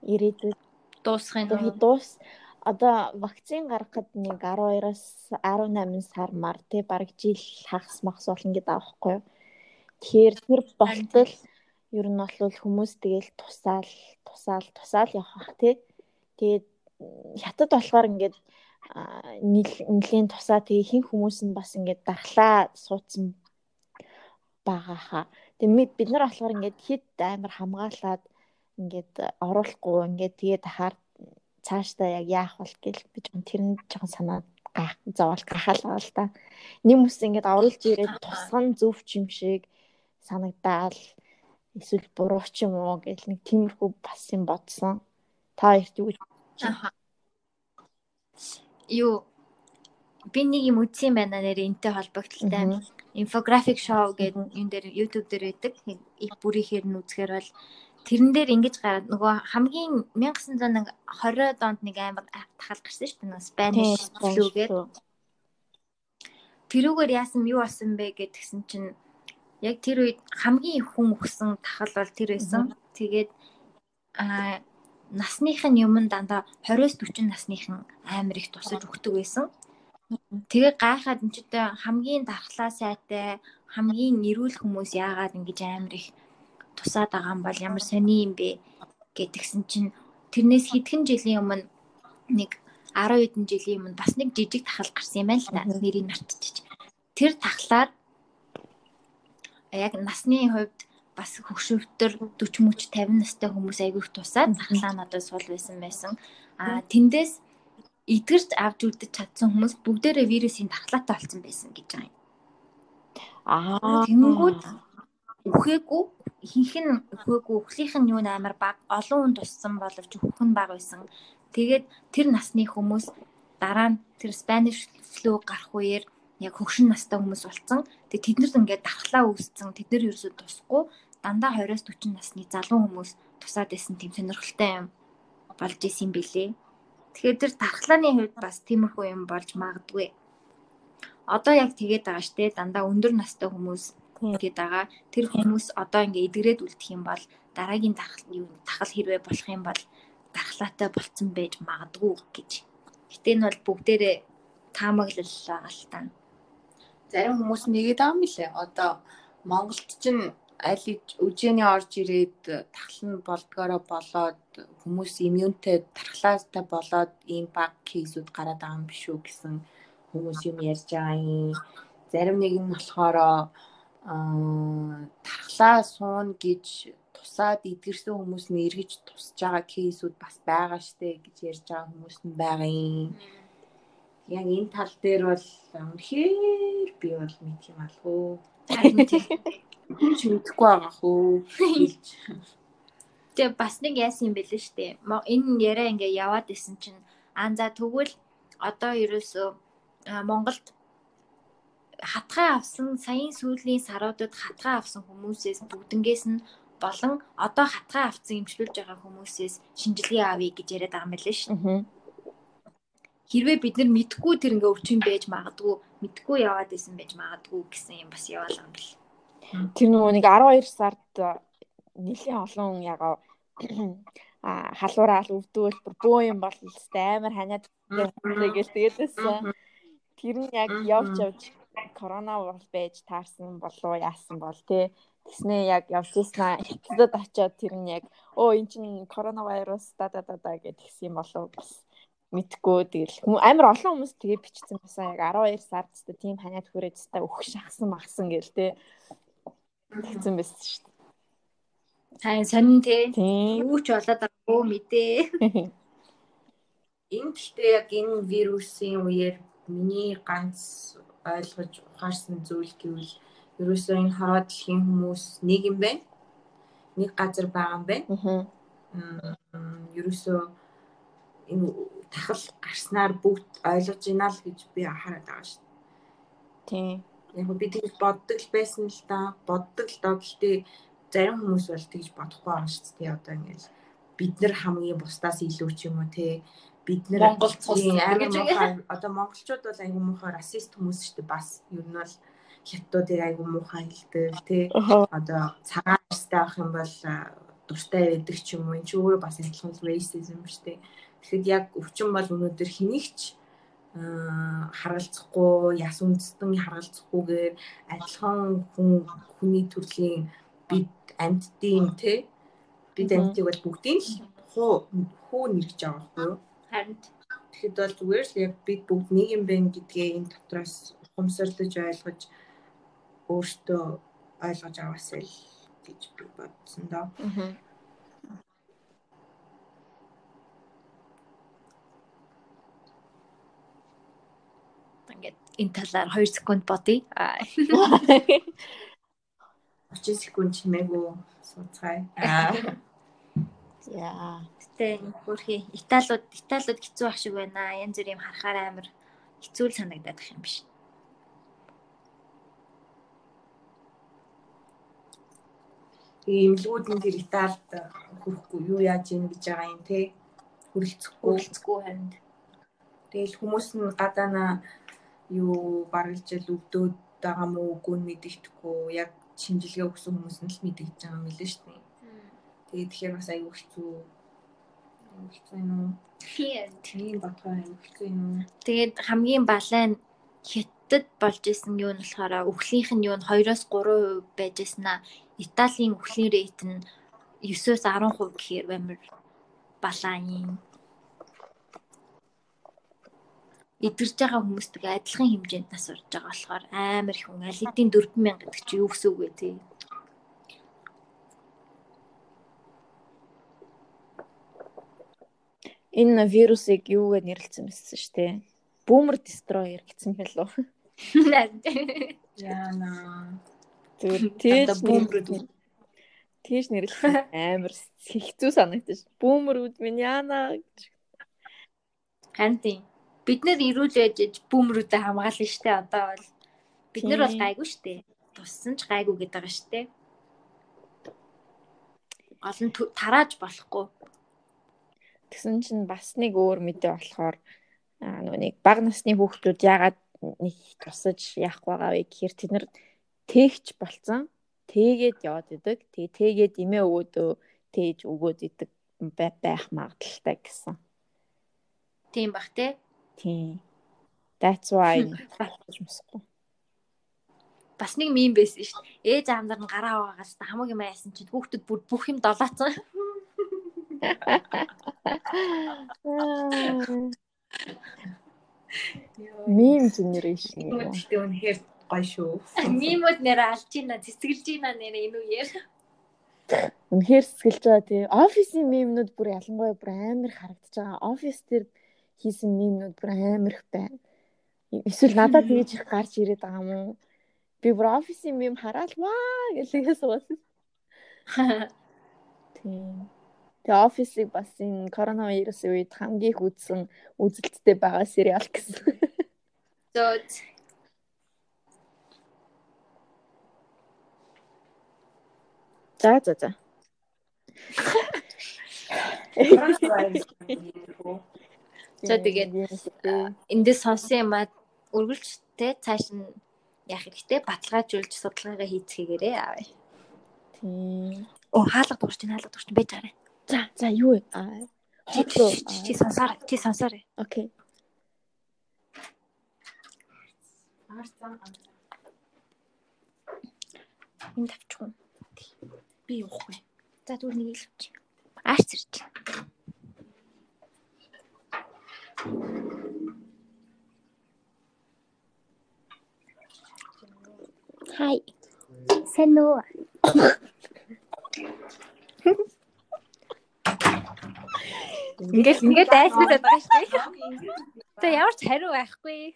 Ирээдүйд Дуусхын дуус одоо вакцин гаргахад нэг 12-аас 18 сар мар тий бараг жил хагас махс болно гэдэг аахгүй юу. Тэгэхээр тэр болтол ер нь бол хүмүүс тэгэл тусаал тусаал тусаал явах тий. Тэгээд хятад болохоор ингээд нэлийн тусаа тэгээ хин хүмүүс нь бас ингээд дархлаа суудсан байгаа хаа. Тэгээд бид нар болохоор ингээд хэд амар хамгаалаад ингээд оруулахгүй ингээд тэгээд хахаар цаашдаа яг яах бол гэл би жоохон тэрэнд жоохон санаад гайх зовол гахалгаа л та. Нэм ус ингээд оруулж ирээд тусган зөв юм шиг санагдаал эсвэл буруу ч юм уу гэл нэг тиймэрхүү бас юм бодсон. Та эрт юу гэж юу би нэг юм үзсэн байна нэр энтэй холбогдлолтой инфографик шоу гэдэг юм дээр YouTube дээр байдаг. Их бүрийхээр нь үзэхээр бол тэрэн дээр ингэж гараад нөгөө хамгийн 1920 онд нэг амар тахал гарсан шүү дээ. Spanish flu гэдэг. Тэрүүгээр яасан юу болсон бэ гэдгсэн чинь яг тэр үед хамгийн их хүн өгсөн тахал бол тэр байсан. Тэгээд аа насных нь юм дандаа 20-40 насныхан амар их тусаж өгдөг байсан. Тэгээ гайхаад энэ ч хамгийн дархлаа сайтай хамгийн эрүүл хүмүүс яагаад ингэж амар их тусаад байгаа юм бол ямар сони юм бэ гэтгсэн чинь тэрнээс хэдхэн жилийн өмнө нэг 10 хэдэн жилийн өмнө бас нэг жижиг тахал гарсан юм байна л та нэрийг мартчих. Тэр тахлаар яг насны хувьд бас хөгшөвтөр 40 мөч 50 настай хүмүүс айгүйх тусаад тахлаа надад сул байсан байсан. А тэндээс эдгэрч авч үлдэж чадсан хүмүүс бүгдээрээ вирусын тахлаатай болсон байсан гэж байгаа юм. Аа тэнгүүд үхээгүй ихэнх нь үхээгүй үхлийнх нь юу нээр баг олон хүн туссан боловч үхэх нь баг байсан. Тэгээд тэр насны хүмүүс дараа нь тэр Spanish flu гарах үеэр яг хөгшин настай хүмүүс болсон. Тэгээд тэднэрд ингээд дархлаа үүсцэн тэд нар ерөөсөө тусахгүй дандаа 20-с 40 насны залуу хүмүүс тусаад байсан тийм сонирхолтой юм болж исэн юм билээ. Тэгэхээр тэр дархлааны хувьд бас тиймэрхүү юм болж магадгүй. Одоо яг тэгээд байгаа штэ дандаа өндөр настай хүмүүс тэгээд байгаа. Тэр хүмүүс одоо ингээ эдгрээд үлдэх юм бол дараагийн тахал хэрвээ болох юм бол дархлаатай болцсон байж магадгүй гэж. Гэтэ энэ бол бүгдээрээ таамаглал байгаа л та. Зарим хүмүүс нэгэд байгаа юм лээ. Одоо Монголд чинь аль үжээний орж ирээд тахал нь болдгоороо болоод хүмүүс иммунтэй тархлаастай болоод ийм баг кейсүүд гараад байгаа юм биш үү гэсэн хүмүүс юм ярьж байгаа юм. Зарим нэг нь болохоор тархлаа суун гэж тусаад идгэрсэн хүмүүс нь эргэж тусаж байгаа кейсүүд бас байгаа штэ гэж ярьж байгаа хүмүүс нь байгаа юм. Яг энэ тал дээр бол үнэхээр би бол мэд юм алгүй. Харин тийм ч мэдэхгүй байгаа хөө. Тэгээ бас нэг яасан юм бэлээ штэ. Энэ яриа ингээ яваад исэн чинь аа за тэгвэл одоо ерөөсөө Монголд хатгай авсан саяын сүүлийн саруудад хатгай авсан хүмүүсээс бүгднгээс нь болон одоо хатгай авсан имчилүүлж байгаа хүмүүсээс шинжилгээ авъя гэж яриад байгаа юм байна шүү дээ. Хэрвээ бид нар мэдгүй тэр ингээ өвчин байж магадгүй, мэдгүй яваад исэн байж магадгүй гэсэн юм бас яваалаа юм бэл. Тэр нөгөө нэг 12 сард нэлийн олон ягаа а халуураал өвдвөл бөө юм бол амар ханиад гэж тэгээдсэн. Тэр нь яг явж явж корона бол байж таарсан болоо яасан бол тий Тэснээ яг явж ийснаа хятадд очиод тэр нь яг оо эн чин коронавирус да да да да гэж юм болов бас мэдгүй тэгэл амар олон хүмүүс тэгээ бичсэн басан яг 12 сард тест тийм ханиад хүрээд тест өгөх шахсан магсан гэл те тэгсэн байсан шүү дээ. Сайн сонин те. Юу ч болоод байгаагүй мэдээ. Энэ гэхдээ яг энэ вирусын үеэр миний ганц ойлгож ухаарсан зүйл гэвэл ерөөсөө энэ хараа дэлхийн хүмүүс нэг юм байна. Нэг газар байгаа юм байна. Аа. Ерөөсөө энэ тахал гарснаар бүгд ойлгож байна л гэж би хараад байгаа шүү дээ. Тийм. Яг би тэгж боддог л байсан л да. Боддог л доо гэхдээ зарим хүмүүс бол тэгж бодохгүй байгаа шүү дээ. Одоо ингээл бид нар хамгийн бусдаас илүү ч юм уу те бид нэр Монгол цус гэж одоо монголчууд бол айгүй муухай расист хүмүүс шүү дээ. Бас ер нь бол хятадуудыг айгүй муухай хэлдэг тий. Одоо цагаан арьстай авах юм бол дуртай байдаг ч юм уу. Энэ ч өөрөө бас адилхан racism шүү дээ. Тэгэхэд яг өвчин бол өнөөдөр хэнийгч харгалзахгүй яс үндэстэн харгалзахгүйгээр адилхан хүн хүний төрлийн бид амьдтын те бид амьдтыг бол бүгдийг л хуу хүү нэрж байгаа байхгүй юу? Харин Тэгэхэд бол зүгээр л яг бид бүгд нэг юм байна гэдгээ энэ дотроос ухамсарлаж ойлгож өөртөө ойлгож аваасай л гэж би бодсон доо. Аа. ингээд энэ талаар 2 секунд бодъё. Аа. 30 секунд чимээгүй сууцгаая. Аа. Яа. Гэтэ хөрхи Италиуд Италиуд хэцүү ах шиг байна. Янз бүр юм харахаар амар хэцүү л санагдаад их юм биш. Имлгүүд нь тэр Италид хүрэхгүй юу яаж ийн гэж байгаа юм те. Хүрэлцэхгүй. Үйлцгүй харин. Тэгэл хүмүүс нь гадаана юу баргалж ил өвдөөд байгаа мó үгүй нь мэдэгдэхгүй. Яг шинжилгээ өгсөн хүмүүс нь л мэдэгдэж байгаа юм лээ шүү дээ. Тэгээд тэгэхээр бас аюу хэцүү. Аюу хэцүү юм уу? Тийм бодгоо аюу хэцүү юм уу? Тэгээд хамгийн балай нь хятад болж исэн юу нь болохоор өвхлийнх нь юу нь 2-оос 3% байж иснаа. Италийн өвхлийн рейт нь 9-оос 10% гэхээр амар балаа юм. Идэрж байгаа хүмүүстэй адилхан хэмжээнд нас урж байгаа болохоор амар их хүн алидийн 4000 гэдэг чи юу гэсэн үг вэ тий? Энэ вирусыг юугаар нэрлэлсэн байсан шүү дээ. Boomer destroyer гэсэн хэл лөө. Яна. Тийш бүүмрүүд тийш нэрлэлсэн амар хэцүү санагдаж. Boomer-үүд минь яана гэж. Харин тийм. Бид нэр ирүүл иж бүүмрүүдэд хамгаална штэ одоо бол. Бид нар бол гайгүй штэ. Туссан ч гайгүй гэдэг байгаа штэ. Тө- тарааж болохгүй. Тэгсэн чинь бас нэг өөр мэдээ болохоор нөгөө нэг баг насны хүүхдүүд яагаад нэг тусаж яах байгаа вэ гэхээр тэд нар тээгч болцсон. Тээгээд яваад идэг. Тэгээ тээгээд имээ өгөөдөө тээж өгөөд идэг бай- байх магадaltaй гэсэн. Тийм бах те. Тийм. That's why батж мсахгүй. Бас нэг мим байсан штэ. Ээж аамдар нь гараа угаагаас хамаг юм яасан чинь хүүхдүүд бүр бүх юм долоocсон. Generation юу? Тэгтээ үнэхээр гоё шүү. Мимүүд нэр алж ийна, цэцгэлж ийна нэр энэ үеэр. Үнэхээр сэтгэлж байгаа тий. Офисын мемнүүд бүр ялангуяа бүр амар харагдаж байгаа. Офис дээр хийсэн мемнүүд бүр амар их байна. Эсвэл надад тэгэж их гарч ирээд байгаа юм уу? Би бүр офисын мем хараад ваа гэлээ суусан. Тийм. Тэгээ офисыг бас энэ коронавирусын үед хамгийн их үзсэн үзэлттэй байгаа сериал гэсэн. Зөө За за за. За, тэгээд, эндээс сонсон юм аа үргэлжтэй цааш нь яах хэрэгтэй баталгаажуулж судалгаагаа хийцгээгээрээ авъя. Тийм. Оо хаалга дуурч хаалга дуурч байж байгаа. За за юу вэ? Аа. Хотлоо. Чи сонсоор чи сонсоор. Окей. Энд тавчих уу? Би явахгүй. За түр нэг л авчих. Аач зэрч. Хай. Сайн уу? Ингээл ингээл дайсаад байгаа шүү дээ. За ямар ч хариу байхгүй.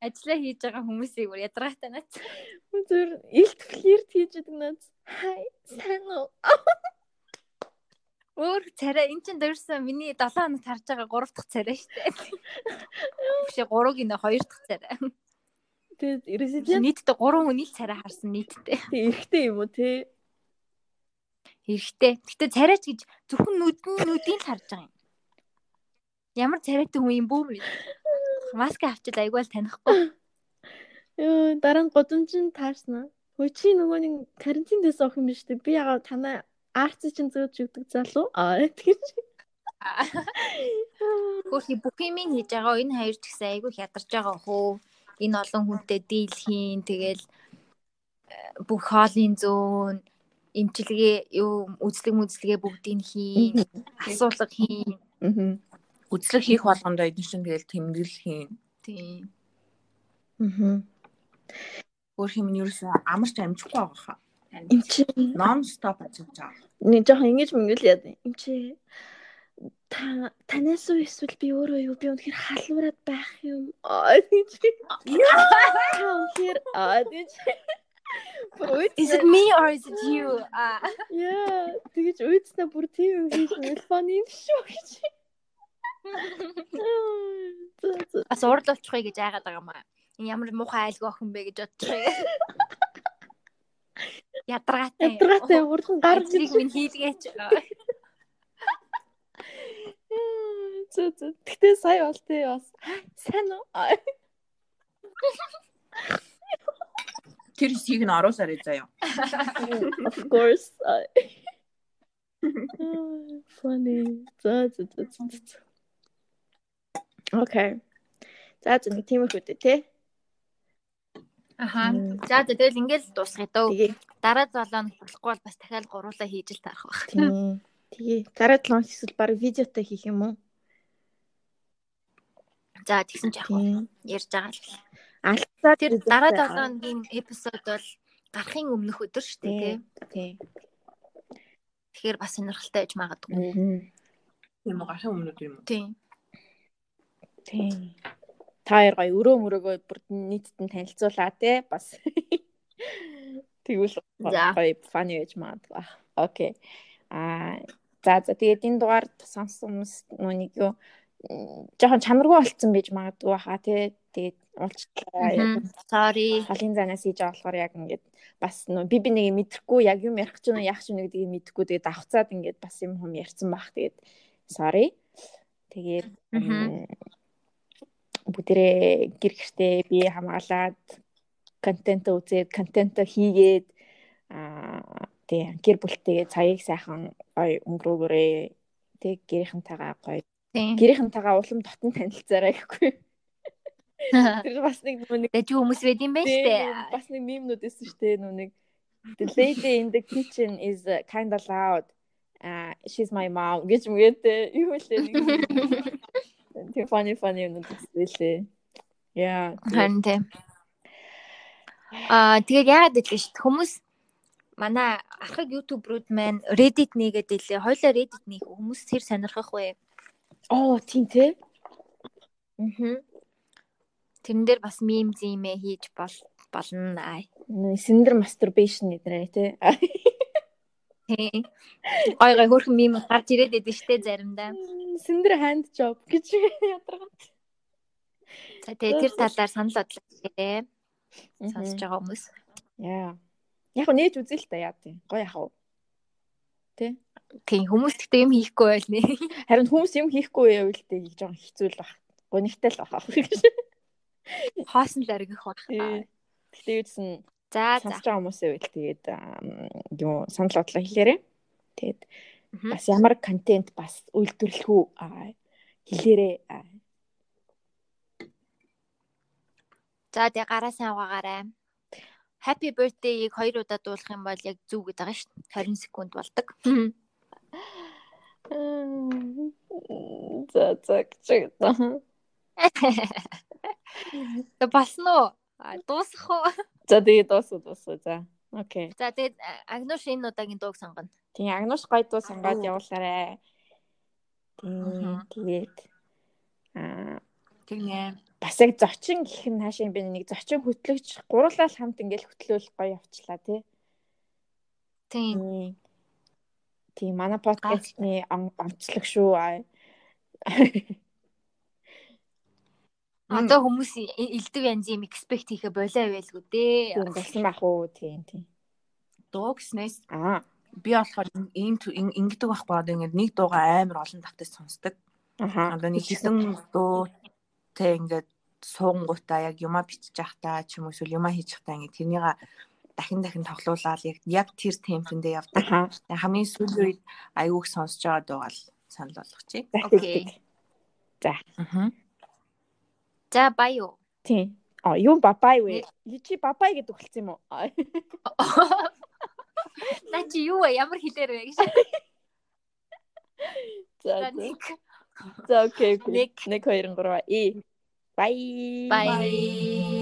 Ажлаа хийж байгаа хүмүүсийг бүр ядраатай наац. Зүр илт флирт хийж идэг наац. Хай, сайн уу? Өөр царай эн чин дөрсөн миний 7 хоног харж байгаа 3 дахь царай шүү дээ. Биш 3-ыг нэ 2 дахь царай. Тэгээд резидент Нийтдээ 3 хүний л царай харсан нийтдээ. эрэгтэй юм уу те? Эрэхтэй. Гэтэ царайч гэж зөвхөн нүдэн нүдийг л харж байгаа юм. Ямар царайтай хүн юм бүү мэд. Маск авчил айгүй л танихгүй. Йоо, дараа нь годомжин таарснаа. Хөөе чи нөгөө нэг карантин дэс авах юм биш үү? Би ягаа танаа арц чинь зөөж өгдөг залуу. Аа тэгэж. Хөөе бүх юм хийж байгаа энэ хоёр ч гэсэн айгүй хядарч байгаа хөө. Энэ олон хүнтэй дийл хийн тэгэл бүх хоолын зөөн имчилгээ юу үзлэг мүзлэгээ бүгдийг хийн асуулга хийн Аа. Үзлэг хийх болгондоо эдгээр чинь тэгэл тэмдэглэл хийн. тийм Аа. Өөр юм нь ерөөсөө амарч амжихгүй байгаа хаа. Эм чи Non stop ажиллаж байгаа. нэг жоохон ингэж мэнгэл яа. Эм чи та танаас уу эсвэл би өөрөө юу би үнэхээр халуураад байх юм. Аа тийм чи. Яа. Үнэхээр аа. Бүр Is it me or is it you? А Яа, тэгэж үйдснэ бүр тийм юм хийж телефон юм шүү гэж. Бас урд болчихъя гэж айгаад байгаа маа. Энэ ямар муухай айлгүй охин бэ гэж бодчихъя. Ядаргаатай. Ядаргаатай урдан гарч Гаржиг минь хийлгээч. Зөө зөө. Гэтэ сая бол тий бас сайн уу? Тэр хэсгийг нь оруулаарай заяа. Of course. Аа. Funny. За за за за. Окей. За за нэг тиймэрхүү дээ тий. Аха. За тэгэл ингээл дуусгая дөө. Дараа 7 хоног болохгүй бол бас дахиад гуруулаа хийж л тарах байх. тий. Тэгээ дараа 7 хоног эсвэл баг видеотой хийх юм уу? За тэгсэн ч яг Тий. ярьж байгаа л. Алдсаа Тэр дараа 7 хоногийн эпизод бол гарахын өмнөх өдөр шүү дээ тий. тий. Тэгэхээр бас сонирхолтой байж магадгүй. Тийм үү гарахын өмнөд юм уу? Тийм. Тийм. Та хоёр гоё өрөө мөрөөгөө бүр нийтэд нь танилцуулаа те бас. Тэгвэл гоё фаны байж магадгүй. Окей. Аа за за тэгээд энэ дугаар сонссон хүмүүс нэг юу жоохон чанаргүй болцсон байж магадгүй хаа те. Тэгээд уулзлаа. Sorry. халын занаас хийж байгаа болохоор яг ингээд бас нөө би би нэг мэдэхгүй яг юм ярих ч юм яах ч юм гэдгийг мэдэхгүй тэгээд давхцаад ингээд бас юм хүм ярьсан бах. Тэгээд sorry. Тэгээд бүгдээрээ гэр гэртээ би хамгаалаад контент үзээд контент хийгээд аа тий гэр бүлтэйгээ цагийг сайхан гоё өнгөрөөгөөрэй. Тий гэрийнхэнтэйгээ гоё. Гэрийнхэнтэйгээ улам дотн танилцаарай гэхгүй тэр бас нэг нэг Дэжиг хүмүүс байд юм байна дээ. бас нэг шүү дээ нөө нэг The lady in the kitchen is uh, kind of loud. Uh, she's my mom гэж мэгтэй юу лээ нэг тийм funny funny юм үзлээ. Яа. Харин тийм. Аа тэгээд яагаад гэдэг дээ хүмүүс манай ахыг YouTube-рууд маань Reddit нэгээд илээ. Хойлоо Reddit нээх хүмүүс тэр сонирхох вэ? Оо тийм тий. Аа. Тэрэн дээр бас мем зимээ хийж бол болно аа. Синдер masturbation гэдэг тий. Тий. Гой гой хөрхөн мем гарч ирээд байдаг штэ заримдаа. Синдер hand job гэж ядаргаа. За тэгээ тэр талаар санал бодлоо сонсож байгаа хүмүүс. Яа. Яг нь нээж үзээ л та яа тий. Гоё яах вэ? Тий. Тийм хүмүүс гэхдээ юм хийхгүй байл нэ. Харин хүмүүс юм хийхгүй үл дээ гэж жоохон хэцүү л баг. Гонигтай л баг. Хоосон л аргих баг. Тий. Гэтэ юудсан За за. сонсож байгаа хүмүүсээ үл тэгээд юу санал бодлоо хэлээрэй. Тэгээд бас ямар контент бас үйлдвэрлэх үү аа, хэлээрэй. За тэгээ гараа сайн угаагаарай. Happy birthday-ийг хоёр удаа дуулах юм бол яг зүг гэдэг байгаа шүү дээ. 20 секунд болдог. За за гэж байна. Болсон уу? Дуусах уу? За тэгээд дуусаа дуусаа. За. Окей. За тэгээд Агнуш энэ удаагийн дууг сонгоно. Тийм Агнуш гойдуу сангаад явуулаарай. Тийм Мгм. тэгээд аа Тэгнэ. бас яг зочин гэх нь хаашаа юм бэ нэг зочин хөтлөгч гурлал хамт ингээл хөтлөөл гоё явчлаа тий. Тийм. Тийм. Манай подкастны он- онцлог шүү. Аа. Одоо хүмүүс элдв янзын юм expect хийхэ болоо байлгүй дээ. Тийм болсон байх уу? Тийм тийм. Дуу гэснээс Аа. би болохоор ийм ингэдэг байхгүй одоо ингээд нэг дууга амар олон давтаж сонсдог. Аха. Одоо нэг хэдэн дуу тэ ингээд суунгуудаа яг юма бичиж явахдаа ч юм уу эсвэл юма хийж явахдаа ингээд тэрнийга дахин дахин тоглуулаад яг яг тэр темпэндээ явдаг. Хамгийн сүүлийн үед аюуг сонсож байгаа дуугаал санал болгочих. Окей. За. Аа. За баяу. Тийм. А юу бабай вэ? Чи бабай гэдэг хэлсэн юм уу? Наа чи юу вэ? Ямар хэлээр вэ гэж. За За нэг. За окей. Нэг. 1 2 3 и. Bye. Bye.